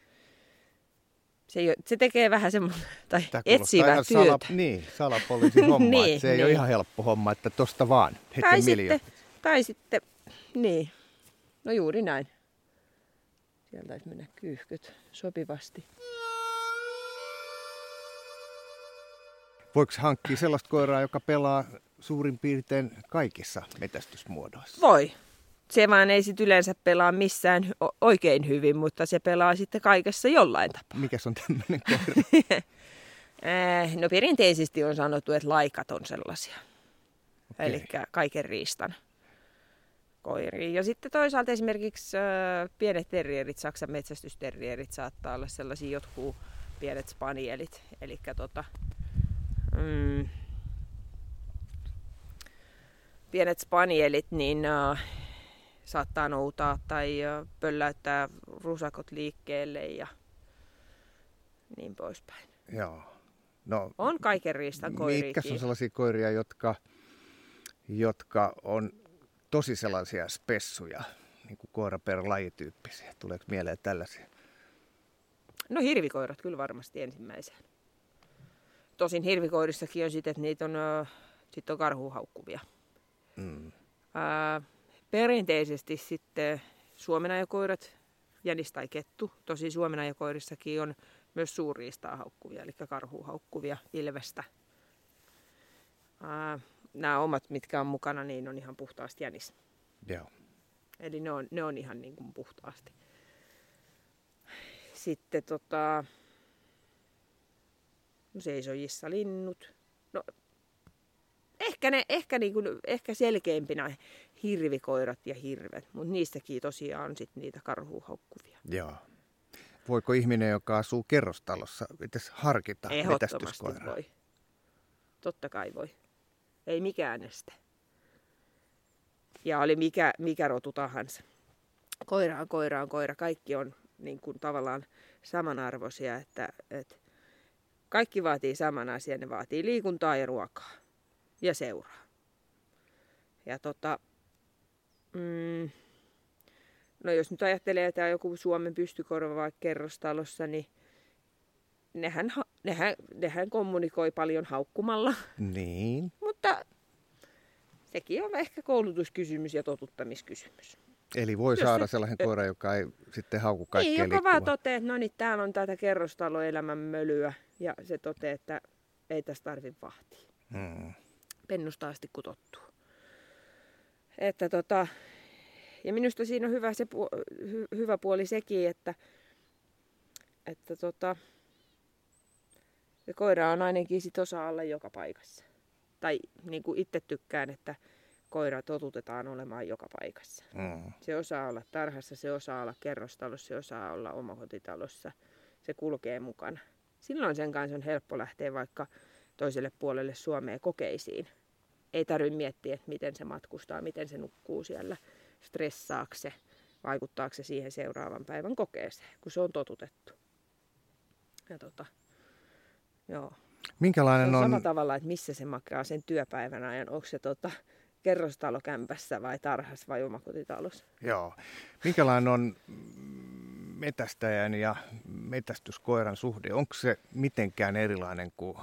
Se, se tekee vähän semmoista, tai etsivää työtä. Sala, niin, salapoliisin homma. niin, se ei niin. ole ihan helppo homma, että tosta vaan, tai sitten, tai sitten, niin, No juuri näin. Sieltä taisi mennä kyyhkyt sopivasti. Voiko hankkia sellaista koiraa, joka pelaa suurin piirtein kaikissa metästysmuodoissa? Voi. Se vaan ei sit yleensä pelaa missään oikein hyvin, mutta se pelaa sitten kaikessa jollain tapaa. Mikäs on tämmöinen koira? Eh, no perinteisesti on sanottu, että laikat on sellaisia. Okay. Eli kaiken riistan koiriin. Ja sitten toisaalta esimerkiksi äh, pienet terrierit, Saksan metsästysterrierit saattaa olla sellaisia jotkut pienet spanielit. Eli tota, mm, pienet spanielit niin äh, saattaa noutaa tai äh, pölläyttää rusakot liikkeelle ja niin poispäin. Joo. No, on kaiken riistan koiria. Mitkä on sellaisia koiria, jotka, jotka on tosi sellaisia spessuja, niin kuin koira per lajityyppisiä? Tuleeko mieleen tällaisia? No hirvikoirat kyllä varmasti ensimmäisenä. Tosin hirvikoirissakin on sitten, että niitä on, sit on karhuhaukkuvia. Mm. Ää, perinteisesti sitten suomenajakoirat, jänis tai kettu. Tosi suomenajakoirissakin on myös suurriistaa haukkuvia, eli karhua haukkuvia, ilvestä. Ää, nämä omat, mitkä on mukana, niin on ihan puhtaasti jänis. Joo. Eli ne on, ne on ihan niin kuin puhtaasti. Sitten tota, no seisojissa linnut. No, ehkä, ne, ehkä, niin kuin, ehkä selkeimpinä hirvikoirat ja hirvet, mutta niistäkin tosiaan on sit niitä karhuhaukkuvia. Joo. Voiko ihminen, joka asuu kerrostalossa, edes harkita Ehdottomasti voi. Totta kai voi. Ei mikään este. Ja oli mikä, mikä rotu tahansa. Koira on koira on koira. Kaikki on niin kuin tavallaan samanarvoisia, että, että kaikki vaatii saman asian. Ne vaatii liikuntaa ja ruokaa ja seuraa. Ja tota, mm, no jos nyt ajattelee, että joku Suomen pystykorva vaikka kerrostalossa, niin nehän, nehän, nehän kommunikoi paljon haukkumalla. Niin. Mutta sekin on ehkä koulutuskysymys ja totuttamiskysymys. Eli voi Jos saada nyt, sellainen koira, joka ei sitten hauku kaikkea Niin, joka vaan toteaa, että no niin, täällä on tätä kerrostaloelämän mölyä. Ja se toteaa, että ei tässä tarvitse vahtia. Hmm. Pennusta asti kutottuu. Että tota, ja minusta siinä on hyvä, se, hy, hyvä puoli sekin, että, että tota, se koira on ainakin sit osa alla joka paikassa. Tai niin kuin itse tykkään, että koira totutetaan olemaan joka paikassa. Mm. Se osaa olla tarhassa, se osaa olla kerrostalossa, se osaa olla omakotitalossa. Se kulkee mukana. Silloin sen kanssa on helppo lähteä vaikka toiselle puolelle Suomea kokeisiin. Ei tarvitse miettiä, että miten se matkustaa, miten se nukkuu siellä, stressaako se, vaikuttaako se siihen seuraavan päivän kokeeseen, kun se on totutettu. Ja tota, joo. Minkälainen se on... Sama tavalla, että missä se makaa sen työpäivän ajan. Onko se tota, kerrostalokämpässä vai tarhassa vai omakotitalossa. Joo. Minkälainen on metästäjän ja metästyskoiran suhde? Onko se mitenkään erilainen kuin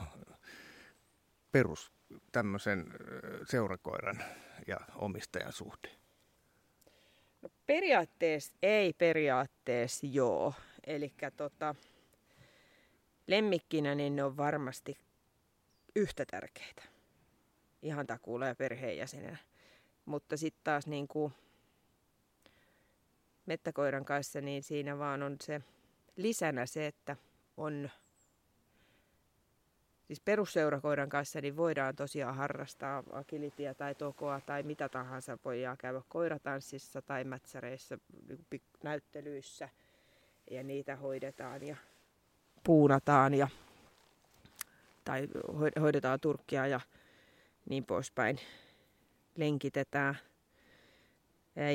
perus tämmöisen seurakoiran ja omistajan suhde? No periaatteessa ei, periaatteessa joo. Eli tota, lemmikkinä niin ne on varmasti yhtä tärkeitä ihan takuulla ja perheenjäsenenä. Mutta sitten taas niin kuin mettäkoiran kanssa, niin siinä vaan on se lisänä se, että on siis perusseurakoiran kanssa niin voidaan tosiaan harrastaa agilitia tai tokoa tai mitä tahansa. Voidaan käydä koiratanssissa tai mätsäreissä, niin näyttelyissä ja niitä hoidetaan ja puunataan ja, tai hoidetaan turkkia ja niin poispäin. Lenkitetään.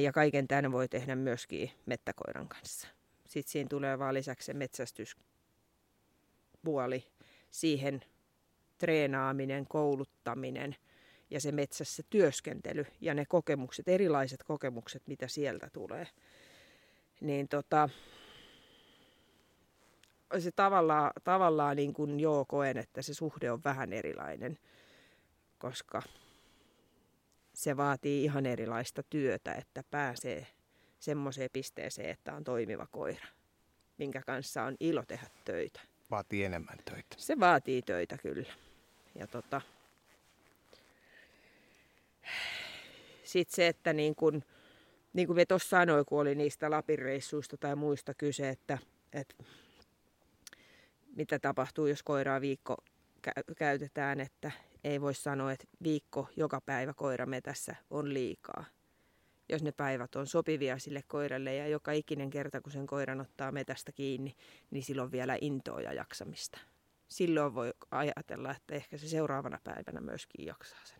Ja kaiken tämän voi tehdä myöskin mettäkoiran kanssa. Sitten siinä tulee vaan lisäksi se metsästyspuoli, siihen treenaaminen, kouluttaminen ja se metsässä työskentely ja ne kokemukset, erilaiset kokemukset, mitä sieltä tulee. Niin tota, se tavallaan, tavallaan niin kuin joo koen, että se suhde on vähän erilainen koska se vaatii ihan erilaista työtä, että pääsee semmoiseen pisteeseen, että on toimiva koira, minkä kanssa on ilo tehdä töitä. Vaatii enemmän töitä. Se vaatii töitä kyllä. Ja tota, sitten se, että niin kuin, niin kuin me tuossa sanoin, kun oli niistä Lapin reissuista tai muista kyse, että, että mitä tapahtuu, jos koiraa viikko käytetään, että ei voi sanoa, että viikko joka päivä koirametässä on liikaa. Jos ne päivät on sopivia sille koiralle ja joka ikinen kerta, kun sen koiran ottaa metästä kiinni, niin silloin vielä intoa ja jaksamista. Silloin voi ajatella, että ehkä se seuraavana päivänä myöskin jaksaa sen.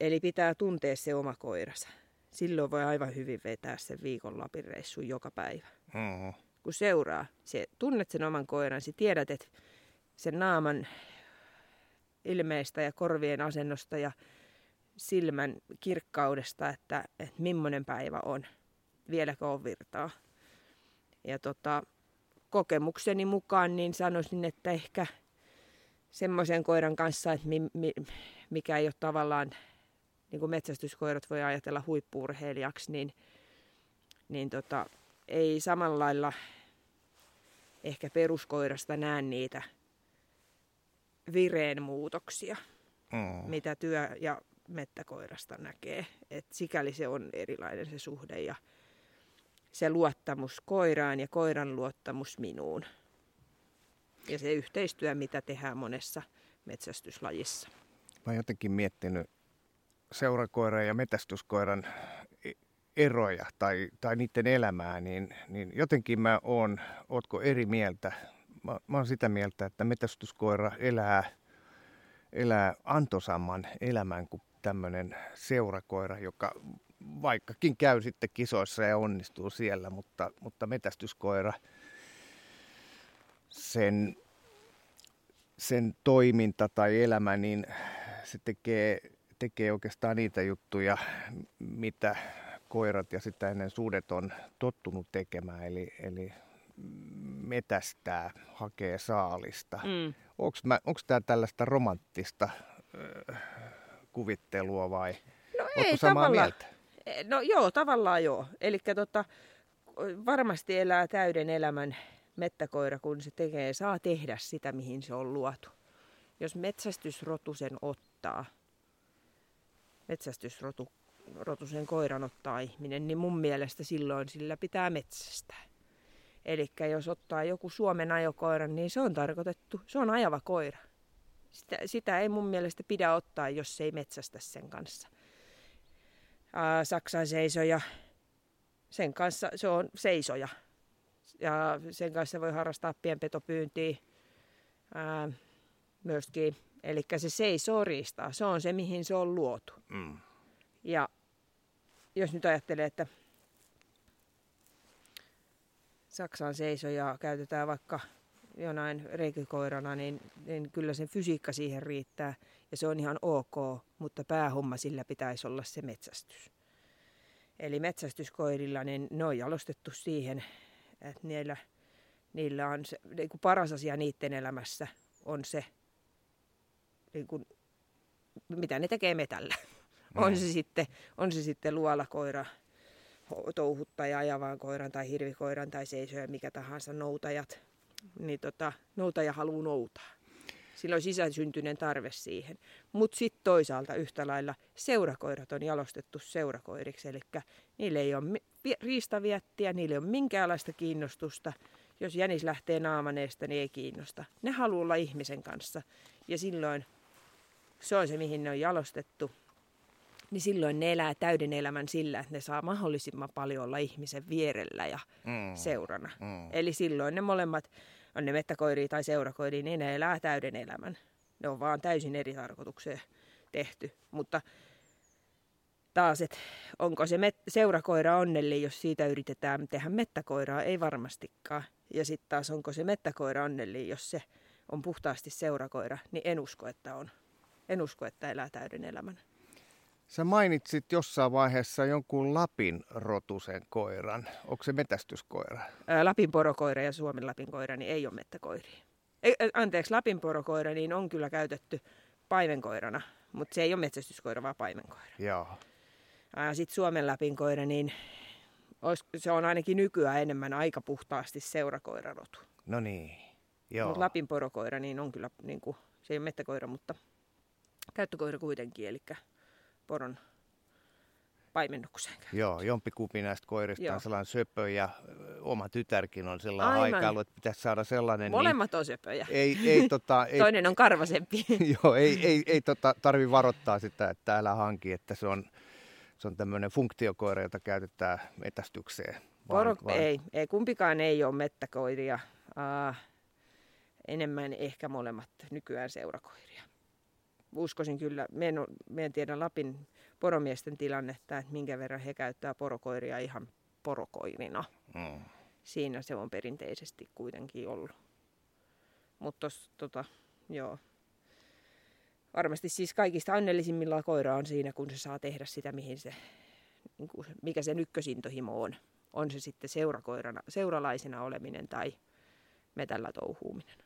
Eli pitää tuntea se oma koiransa. Silloin voi aivan hyvin vetää sen viikon Lapin reissun joka päivä. Mm-hmm. Kun seuraa, se, tunnet sen oman koiransi, tiedät, että sen naaman ilmeistä ja korvien asennosta ja silmän kirkkaudesta, että, että millainen päivä on, vieläkö on virtaa. Ja tota, kokemukseni mukaan niin sanoisin, että ehkä semmoisen koiran kanssa, että mi, mi, mikä ei ole tavallaan niin kuin metsästyskoirat voi ajatella huippuurheilijaksi, niin, niin tota, ei samalla lailla ehkä peruskoirasta näe niitä vireen muutoksia, mm. mitä työ- ja mettäkoirasta näkee. Et sikäli se on erilainen se suhde ja se luottamus koiraan ja koiran luottamus minuun. Ja se yhteistyö, mitä tehdään monessa metsästyslajissa. Mä oon jotenkin miettinyt seurakoiran ja metästyskoiran eroja tai, tai niiden elämää, niin, niin jotenkin mä oon, ootko eri mieltä? Mä, mä oon sitä mieltä, että metästyskoira elää, elää antosamman elämän kuin tämmöinen seurakoira, joka vaikkakin käy sitten kisoissa ja onnistuu siellä, mutta, mutta metästyskoira, sen, sen toiminta tai elämä, niin se tekee, tekee oikeastaan niitä juttuja, mitä koirat ja sitä ennen suudet on tottunut tekemään, eli, eli metästää, hakee saalista. Mm. Onko tämä tällaista romanttista äh, kuvittelua vai no ei, samaa mieltä? E, no joo, tavallaan joo. Eli tota, varmasti elää täyden elämän mettäkoira, kun se tekee, saa tehdä sitä, mihin se on luotu. Jos metsästysrotu sen ottaa, metsästysrotu rotusen koiran ottaa ihminen, niin mun mielestä silloin sillä pitää metsästää. Eli jos ottaa joku Suomen ajokoiran, niin se on tarkoitettu, se on ajava koira. Sitä, sitä ei mun mielestä pidä ottaa, jos se ei metsästä sen kanssa. Ää, Saksan seisoja, sen kanssa se on seisoja. Ja sen kanssa voi harrastaa pienpetopyyntiä ää, myöskin. Eli se seisoo riistaa. Se on se, mihin se on luotu. Mm. Ja jos nyt ajattelee, että Saksan seisoja käytetään vaikka jonain reikikoirana, niin, niin kyllä sen fysiikka siihen riittää ja se on ihan ok, mutta päähomma sillä pitäisi olla se metsästys. Eli metsästyskoirilla, niin ne on jalostettu siihen, että niillä, niillä on se, niin kuin paras asia niiden elämässä on se, niin kuin, mitä ne tekee metällä. On se, sitten, on se sitten luolakoira, touhuttaja, ajavaan koiran tai hirvikoiran tai seisoja, mikä tahansa noutajat. Niin tota, noutaja haluaa noutaa. Sillä on sisäsyntyinen tarve siihen. Mutta sitten toisaalta yhtä lailla seurakoirat on jalostettu seurakoiriksi. Eli niille ei ole riistaviettiä, niille ei ole minkäänlaista kiinnostusta. Jos jänis lähtee naamaneesta, niin ei kiinnosta. Ne haluaa olla ihmisen kanssa. Ja silloin se on se, mihin ne on jalostettu niin silloin ne elää täyden elämän sillä, että ne saa mahdollisimman paljon olla ihmisen vierellä ja mm. seurana. Mm. Eli silloin ne molemmat, on ne mettäkoiria tai seurakoiria, niin ne elää täyden elämän. Ne on vaan täysin eri tarkoitukseen tehty. Mutta taas, että onko se met- seurakoira onnellinen, jos siitä yritetään tehdä mettäkoiraa, ei varmastikaan. Ja sitten taas onko se mettäkoira onnellinen, jos se on puhtaasti seurakoira, niin en usko, että on. En usko, että elää täyden elämän. Sä mainitsit jossain vaiheessa jonkun Lapin rotusen koiran. Onko se metästyskoira? Ää, Lapin porokoira ja Suomen Lapin koira niin ei ole mettäkoiria. Ei, anteeksi, Lapin porokoira niin on kyllä käytetty paimenkoirana, mutta se ei ole metsästyskoira, vaan paimenkoira. Joo. Sitten Suomen Lapin koira, niin se on ainakin nykyään enemmän aika puhtaasti seurakoirarotu. No niin, joo. Mut Lapin porokoira niin on kyllä, niin kuin, se ei ole mettäkoira, mutta käyttökoira kuitenkin, eli poron paimennukseen. Joo, jompikumpi näistä koirista Joo. on sellainen söpö ja oma tytärkin on sellainen Aivan. aikailu, että pitäisi saada sellainen. Niin Molemmat niin, on söpöjä. Ei, ei, tota, ei, Toinen on karvasempi. joo, ei, ei, ei tota, tarvi varoittaa sitä, että älä hanki, että se on, se on tämmöinen funktiokoira, jota käytetään metästykseen. Vaan, Poro, vaan... Ei, ei, kumpikaan ei ole mettäkoiria. Uh, enemmän ehkä molemmat nykyään seurakoiria uskoisin kyllä, me en, me en tiedä Lapin poromiesten tilannetta, että minkä verran he käyttää porokoiria ihan porokoirina. Mm. Siinä se on perinteisesti kuitenkin ollut. Mutta tota, joo. Varmasti siis kaikista onnellisimmilla koira on siinä, kun se saa tehdä sitä, mihin se, niin kuin, mikä se ykkösintohimo on. On se sitten seurakoirana, seuralaisena oleminen tai metällä touhuuminen.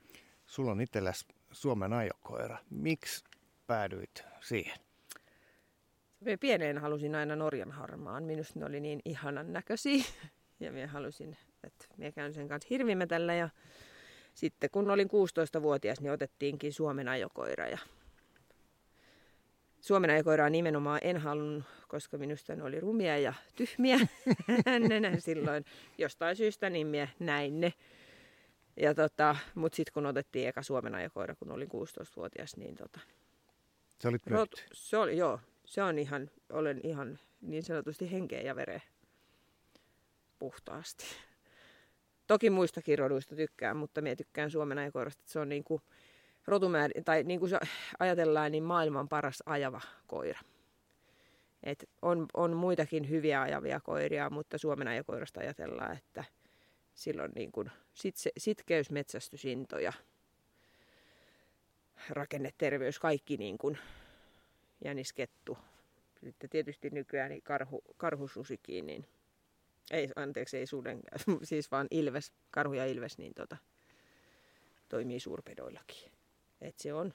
Sulla on itselläsi Suomen ajokoira. Miksi päädyit siihen? pieneen halusin aina Norjan harmaan. Minusta ne oli niin ihanan näköisiä. Ja minä halusin, että minä käyn sen kanssa hirvimetällä. Ja sitten kun olin 16-vuotias, niin otettiinkin Suomen ajokoira. Ja Suomen ajokoiraa nimenomaan en halunnut, koska minusta ne oli rumia ja tyhmiä. Nenä silloin jostain syystä, niin minä näin ne. Ja tota, mutta sitten kun otettiin eka Suomen ajokoira, kun olin 16-vuotias, niin tota, Se olit rot, se oli, joo, se on ihan, olen ihan niin sanotusti henkeä ja vereä puhtaasti. Toki muistakin roduista tykkään, mutta minä tykkään Suomen ajokoirasta, että se on niin kuin rotumäär, tai niin kuin se ajatellaan, niin maailman paras ajava koira. Et on, on muitakin hyviä ajavia koiria, mutta Suomen ajokoirasta ajatellaan, että silloin niin kuin sit sitkeys, metsästysinto ja rakenneterveys, kaikki niin kuin jäniskettu. Sitten tietysti nykyään niin karhu, karhususikin, niin ei, anteeksi, ei suden, siis vaan ilves, karhu ja ilves, niin tota, toimii suurpedoillakin. Et se on,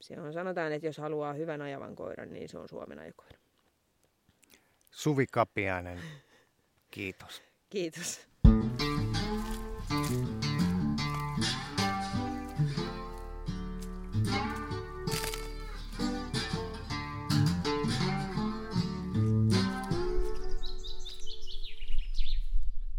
se on, sanotaan, että jos haluaa hyvän ajavan koiran, niin se on Suomen ajokoira. Suvi Kapiainen, kiitos. Kiitos.